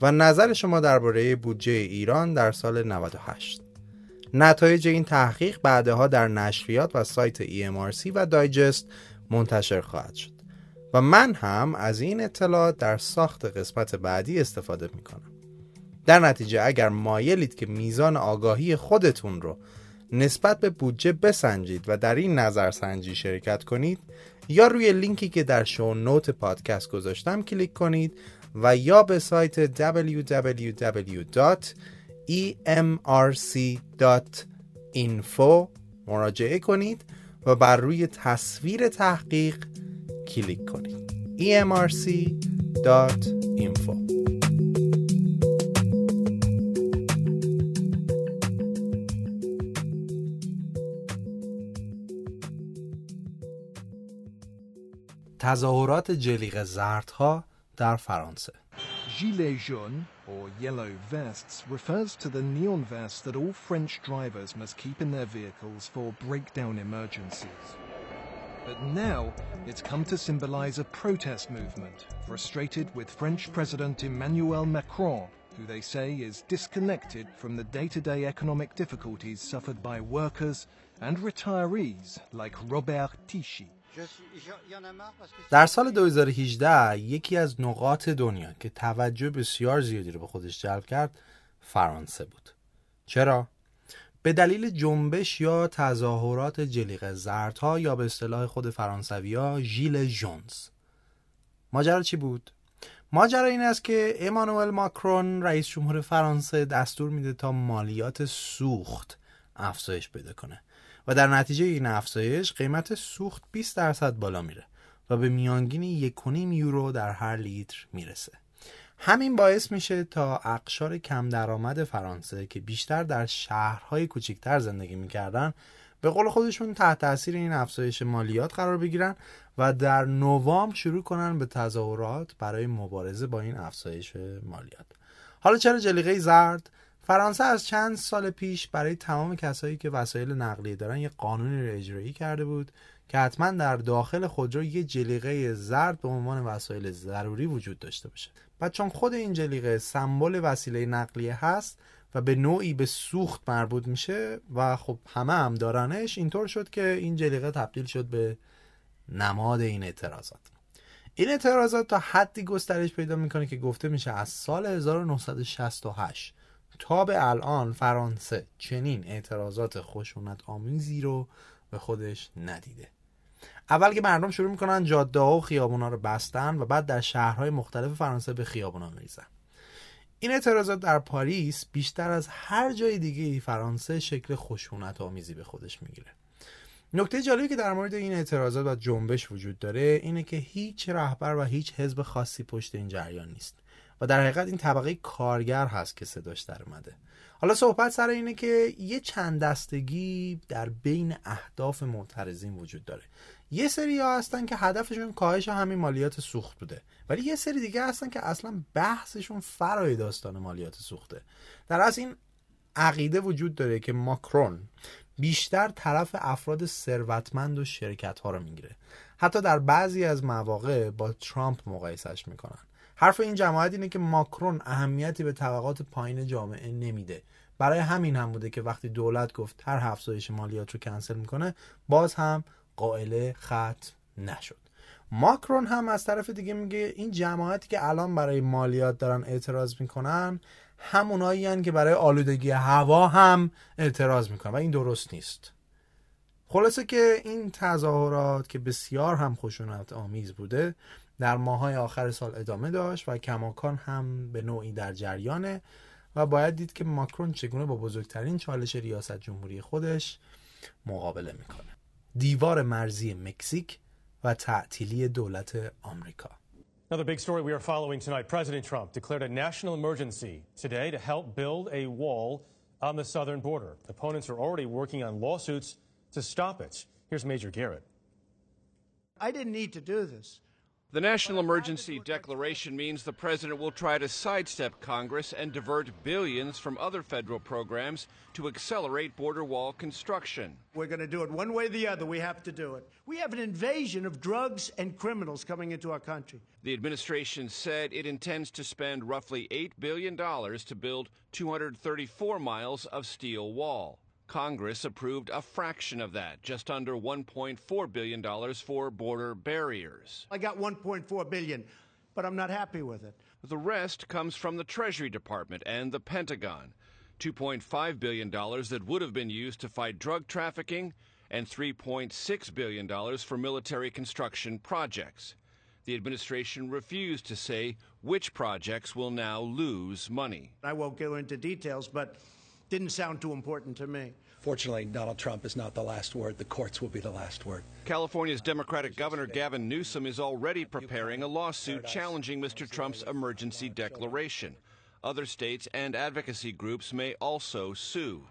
Speaker 1: و نظر شما درباره بودجه ایران در سال 98 نتایج این تحقیق بعدها در نشریات و سایت EMRC و دایجست منتشر خواهد شد. و من هم از این اطلاعات در ساخت قسمت بعدی استفاده می کنم. در نتیجه اگر مایلید که میزان آگاهی خودتون رو نسبت به بودجه بسنجید و در این نظرسنجی شرکت کنید یا روی لینکی که در شو نوت پادکست گذاشتم کلیک کنید و یا به سایت www.emrc.info مراجعه کنید و بر روی تصویر تحقیق کلیک کنید. emrc.info تظاهرات جلیق زردها در فرانسه
Speaker 22: Gilets jaunes, or yellow vests, refers to the neon vest that all French drivers must keep in their vehicles for breakdown emergencies. But now it's come to symbolize a protest movement frustrated with French President Emmanuel Macron, who they say is disconnected from the day to day economic difficulties suffered by workers and retirees like Robert Tichy.
Speaker 1: در سال 2018 یکی از نقاط دنیا که توجه بسیار زیادی رو به خودش جلب کرد فرانسه بود چرا؟ به دلیل جنبش یا تظاهرات جلیق زردها یا به اصطلاح خود فرانسوی ها ژیل جونز ماجرا چی بود؟ ماجرا این است که امانوئل ماکرون رئیس جمهور فرانسه دستور میده تا مالیات سوخت افزایش پیدا کنه و در نتیجه این افزایش قیمت سوخت 20 درصد بالا میره و به میانگین 1.5 یورو در هر لیتر می‌رسه. همین باعث میشه تا اقشار کم درآمد فرانسه که بیشتر در شهرهای کوچکتر زندگی می‌کردن به قول خودشون تحت تاثیر این افزایش مالیات قرار بگیرن و در نوامبر شروع کنن به تظاهرات برای مبارزه با این افزایش مالیات. حالا چرا جلیقه زرد فرانسه از چند سال پیش برای تمام کسایی که وسایل نقلیه دارن یه قانونی رو اجرایی کرده بود که حتما در داخل خودرو یه جلیقه زرد به عنوان وسایل ضروری وجود داشته باشه. و چون خود این جلیقه سمبل وسیله نقلیه هست و به نوعی به سوخت مربوط میشه و خب همه هم دارنش اینطور شد که این جلیقه تبدیل شد به نماد این اعتراضات. این اعتراضات تا حدی گسترش پیدا می‌کنه که گفته میشه از سال 1968 تا به الان فرانسه چنین اعتراضات خشونت آمیزی رو به خودش ندیده. اول که مردم شروع می‌کنن جاده ها و خیابونا رو بستن و بعد در شهرهای مختلف فرانسه به خیابونا میریزن. این اعتراضات در پاریس بیشتر از هر جای دیگه فرانسه شکل خشونت آمیزی به خودش می‌گیره. نکته جالبی که در مورد این اعتراضات و جنبش وجود داره اینه که هیچ رهبر و هیچ حزب خاصی پشت این جریان نیست. و در حقیقت این طبقه کارگر هست که صداش در اومده. حالا صحبت سر اینه که یه چند دستگی در بین اهداف معترضین وجود داره. یه سری ها هستن که هدفشون کاهش همین مالیات سوخت بوده ولی یه سری دیگه هستن که اصلا بحثشون فرای داستان مالیات سوخته. در از این عقیده وجود داره که ماکرون بیشتر طرف افراد ثروتمند و شرکت ها رو می‌گیره. حتی در بعضی از مواقع با ترامپ مقایسش می‌کنن. حرف این جماعت اینه که ماکرون اهمیتی به طبقات پایین جامعه نمیده. برای همین هم بوده که وقتی دولت گفت هر افزایش مالیات رو کنسل می‌کنه باز هم قائله ختم نشد. ماکرون هم از طرف دیگه میگه این جماعتی که الان برای مالیات دارن اعتراض می‌کنن همونایی که برای آلودگی هوا هم اعتراض می‌کنن و این درست نیست. خلاصه که این تظاهرات که بسیار هم خشونت آمیز بوده در ماهای آخر سال ادامه داشت و کماکان هم به نوعی در جریانه و باید دید که ماکرون چگونه با بزرگترین چالش ریاست جمهوری خودش مقابله می‌کنه دیوار مرزی مکزیک و تعطیلی دولت آمریکا
Speaker 23: Another big story we are following tonight. President Trump declared a national emergency today to help build a wall on the southern border. Opponents are already working on lawsuits to stop it. Here's Major Garrett.
Speaker 24: I didn't need to do this.
Speaker 25: The national emergency declaration means the president will try to sidestep Congress and divert billions from other federal programs to accelerate border wall construction.
Speaker 24: We're going to do it one way or the other. We have to do it. We have an invasion of drugs and criminals coming into our country.
Speaker 25: The administration said it intends to spend roughly $8 billion to build 234 miles of steel wall. Congress approved a fraction of that, just under $1.4 billion for border barriers.
Speaker 24: I got 1.4 billion, but I'm not happy with it.
Speaker 25: The rest comes from the Treasury Department and the Pentagon. $2.5 billion that would have been used to fight drug trafficking, and $3.6 billion for military construction projects. The administration refused to say which projects will now lose money.
Speaker 24: I won't go into details, but didn't sound too important to me.
Speaker 26: Fortunately, Donald Trump is not the last word. The courts will be the last word.
Speaker 25: California's Democratic Governor Gavin Newsom is already preparing a lawsuit challenging Mr. Trump's emergency declaration. Other states and advocacy groups may also sue.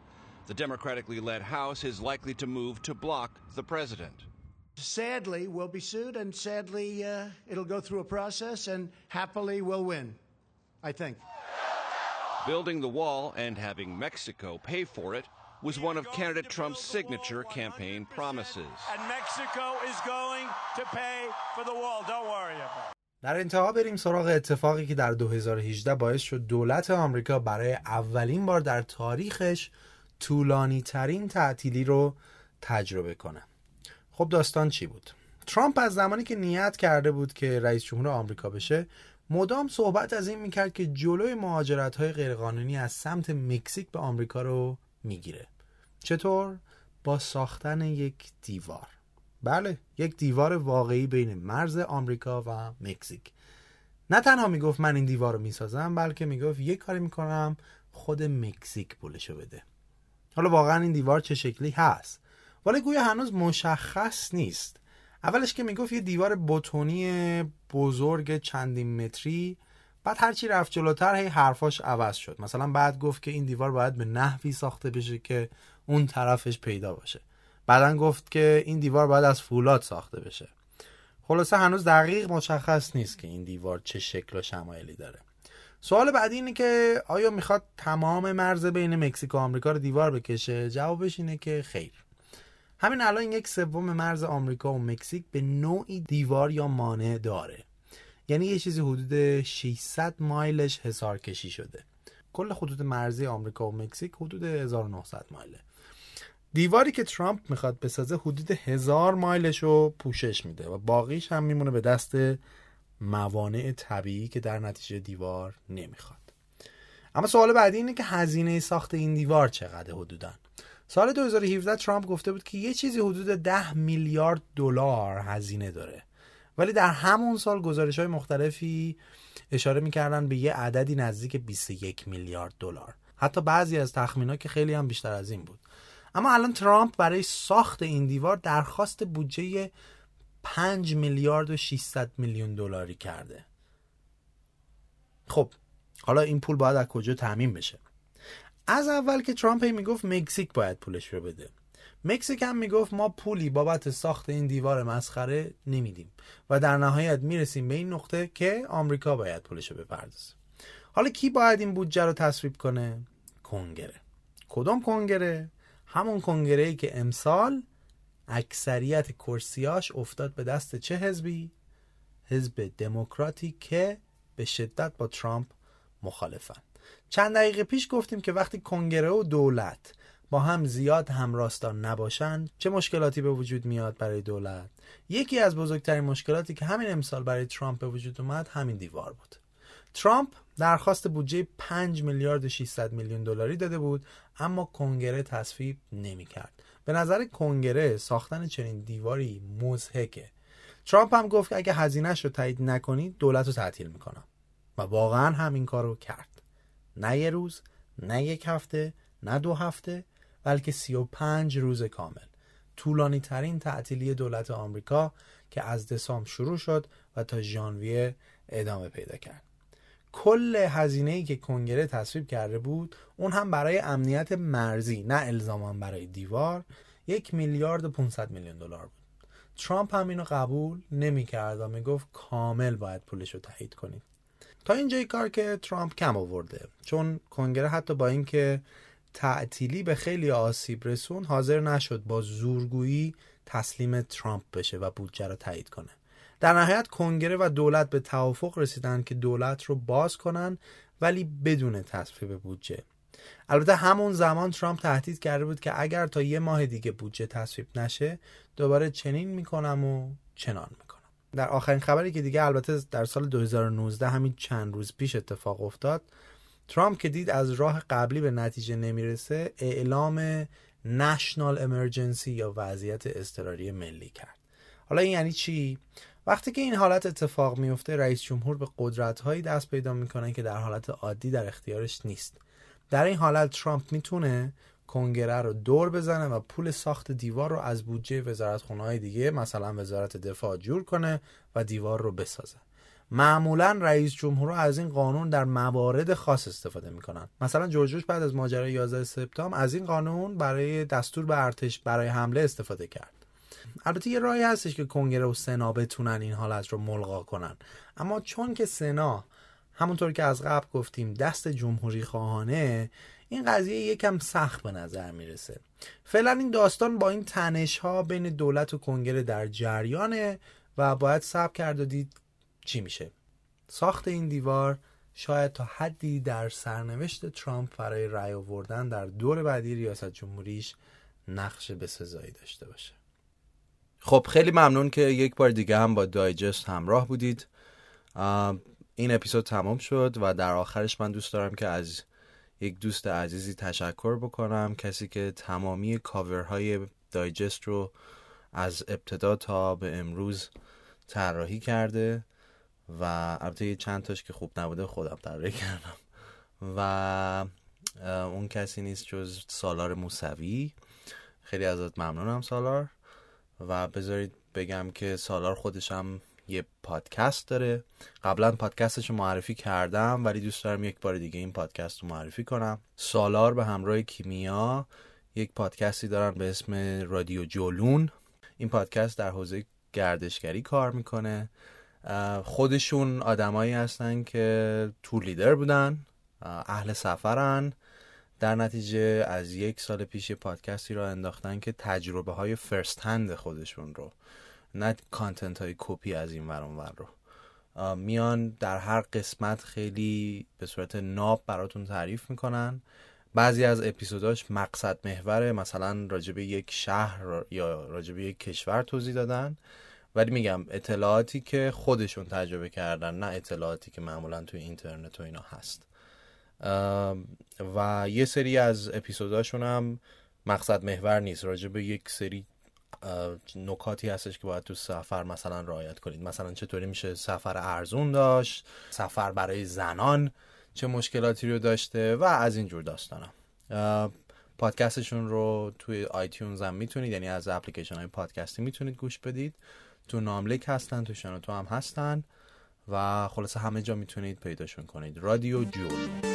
Speaker 25: The democratically led House is likely to move to block the president.
Speaker 24: Sadly, we'll be sued, and sadly, uh, it'll go through a process, and happily, we'll win. I think.
Speaker 25: Building the wall and having Mexico pay for it was one of candidate Trump's signature campaign promises.
Speaker 24: And Mexico is going to pay for the wall. Don't worry about it.
Speaker 1: در انتها بریم سراغ اتفاقی که در 2018 باعث شد دولت آمریکا برای اولین بار در تاریخش طولانی ترین تعطیلی رو تجربه کنه. خب داستان چی بود؟ ترامپ از زمانی که نیت کرده بود که رئیس جمهور آمریکا بشه مدام صحبت از این می‌کرد که جلوی مهاجرت های غیرقانونی از سمت مکزیک به آمریکا رو می‌گیره. چطور؟ با ساختن یک دیوار. بله یک دیوار واقعی بین مرز آمریکا و مکزیک. نه تنها می‌گفت من این دیوار رو می‌سازم بلکه می‌گفت یک کاری می‌کنم خود مکزیک پولشو بده. حالا واقعا این دیوار چه شکلی هست؟ ولی گویا هنوز مشخص نیست. اولش که می‌گفت یه دیوار بتونی بزرگ چندین متری بعد هرچی رفت جلوتر هی حرفاش عوض شد. مثلا بعد گفت که این دیوار باید به نحوی ساخته بشه که اون طرفش پیدا باشه. بعدا گفت که این دیوار باید از فولاد ساخته بشه. خلاصه هنوز دقیق مشخص نیست که این دیوار چه شکل و شمایلی داره. سوال بعدی اینه که آیا می‌خواد تمام مرز بین مکزیک و آمریکا رو دیوار بکشه؟ جوابش اینه که خیر. همین الان یک سوم مرز آمریکا و مکزیک به نوعی دیوار یا مانع داره. یعنی یه چیزی حدود 600 مایلش حسار کشی شده. کل خطوط مرزی آمریکا و مکزیک حدود 1900 مایله. دیواری که ترامپ می‌خواد بسازه حدود هزار مایلش رو پوشش میده و باقیش هم میمونه به دست موانع طبیعی که در نتیجه دیوار نمی‌خواد. اما سوال بعدی اینه که هزینه ساخت این دیوار چقدر حدودا؟ سال 2017 ترامپ گفته بود که یه چیزی حدود 10 میلیارد دلار هزینه داره. ولی در همون سال گزارش های مختلفی اشاره می‌کردن به یه عددی نزدیک 21 میلیارد دلار. حتی بعضی از تخمینا که خیلی هم بیشتر از این بود. اما الان ترامپ برای ساخت این دیوار درخواست بودجه 5 میلیارد و 600 میلیون دلاری کرده. خب حالا این پول باید از کجا تعمین بشه؟ از اول که ترامپ می‌گفت مکزیک باید پولش رو بده. مکزیک هم می‌گفت ما پولی بابت ساخت این دیوار مسخره نمیدیم و در نهایت می‌رسیم به این نقطه که آمریکا باید پولش رو بپردازه. حالا کی باید این بودجه رو تصویب کنه؟ کنگره. کدام کنگره؟ همون کنگره ای که امسال اکثریت کرسیاش افتاد به دست چه حزبی؟ حزب دموکراتی که به شدت با ترامپ مخالفن. چند دقیقه پیش گفتیم که وقتی کنگره و دولت با هم زیاد همراستان نباشن چه مشکلاتی به وجود میاد برای دولت؟ یکی از بزرگترین مشکلاتی که همین امسال برای ترامپ به وجود اومد همین دیوار بود. ترامپ درخواست بودجه 5 میلیارد و 600 میلیون دلاری داده بود اما کنگره تصویب نمی‌کرد. به نظر کنگره ساختن چنین دیواری مزهکه ترامپ هم گفت اگه هزینهش رو تایید نکنید دولت رو تعطیل می‌کنم. و واقعا هم این کار رو کرد. نه یه روز نه یک هفته نه دو هفته بلکه سی و پنج روز کامل. طولانی ترین تعطیلی دولت آمریکا که از دسامبر شروع شد و تا ژانویه ادامه پیدا کرد. کل هزینه ای که کنگره تصویب کرده بود اون هم برای امنیت مرزی نه الزاما برای دیوار. یک میلیارد و 500 میلیون دلار بود. ترامپ هم اینو قبول نمی کرد و می گفت کامل باید پولش رو تایید کنید تا اینجای کار که ترامپ کم آورده. چون کنگره حتی با اینکه تعطیلی به خیلی آسیب رسون حاضر نشد با زورگویی تسلیم ترامپ بشه و بودجه رو تایید کنه. در نهایت کنگره و دولت به توافق رسیدن که دولت رو باز کنن ولی بدون تصویب بودجه. البته همون زمان ترامپ تهدید کرده بود که اگر تا یه ماه دیگه بودجه تصویب نشه دوباره چنین می‌کنم و چنان می‌کنم. در آخرین خبری که دیگه البته در سال 2019 همین چند روز پیش اتفاق افتاد ترامپ که دید از راه قبلی به نتیجه نمی‌رسه اعلام نشنال امرجنسی یا وضعیت اضطراری ملی کرد. حالا این یعنی چی؟ وقتی که این حالت اتفاق میفته رئیس جمهور به قدرت هایی دست پیدا می‌کنه که در حالت عادی در اختیارش نیست. در این حالت ترامپ می‌تونه کنگره رو دور بزنه و پول ساخت دیوار رو از بودجه وزارت های دیگه مثلا وزارت دفاع جور کنه و دیوار رو بسازه. معمولا رئیس جمهور از این قانون در موارد خاص استفاده می‌کنن. مثلا جورج بعد از ماجرای 11 سپتامبر از این قانون برای دستور به ارتش برای حمله استفاده کرد. البته یه راهی هستش که کنگره و سنا بتونن این حالت رو ملغا کنن. اما چون که سنا همونطور که از قبل گفتیم دست جمهوری خواهانه این قضیه یکم سخت به نظر می‌رسه. فعلا این داستان با این تنش ها بین دولت و کنگره در جریانه و باید صبر کرد و دید چی میشه. ساخت این دیوار شاید تا حدی در سرنوشت ترامپ برای رأی آوردن در دور بعدی ریاست جمهوریش نقش به سزایی داشته باشه. خب خیلی ممنون که یک بار دیگه هم با دایجست همراه بودید. این اپیزود تمام شد و در آخرش من دوست دارم که از یک دوست عزیزی تشکر بکنم کسی که تمامی کاورهای دایجست رو از ابتدا تا به امروز طراحی کرده و البته چند تاش که خوب نبوده خودم طراحی کردم. و اون کسی نیست جز سالار موسوی. خیلی ازت ممنونم سالار. و بذارید بگم که سالار خودشم یه پادکست داره. قبلا پادکستش معرفی کردم ولی دوست دارم یک بار دیگه این پادکست رو معرفی کنم. سالار به همراه کیمیا یک پادکستی دارن به اسم رادیو جولون. این پادکست در حوزه گردشگری کار می‌کنه. خودشون آدمایی هستن که tour leader بودن اهل سفرن. در نتیجه از یک سال پیش پادکستی راه انداختن که تجربه های first hand خودشون رو نه content های کپی از این ور رو. میان در هر قسمت خیلی به صورت ناب براتون تعریف می‌کنن. بعضی از اپیزوداش مقصد محوره مثلا راجب یک شهر یا راجب یک کشور توضیح دادن. ولی میگم اطلاعاتی که خودشون تجربه کردن نه اطلاعاتی که معمولا توی اینترنت و اینا هست. و یه سری از اپیزوداشون هم مقصد محور نیست. راجع به یک سری نکاتی هستش که باید تو سفر مثلا رعایت کنید. مثلا چطوری میشه سفر ارزون داشت سفر برای زنان چه مشکلاتی رو داشته و از این جور داستانم پادکستشون رو توی آیتیونز هم می‌تونید یعنی از اپلیکیشن های پادکستی می‌تونید گوش بدید. تو ناملیک هستن تو شنوتو هم هستن و خلاصه همه جا می‌تونید پیداشون کنید. رادیو جولو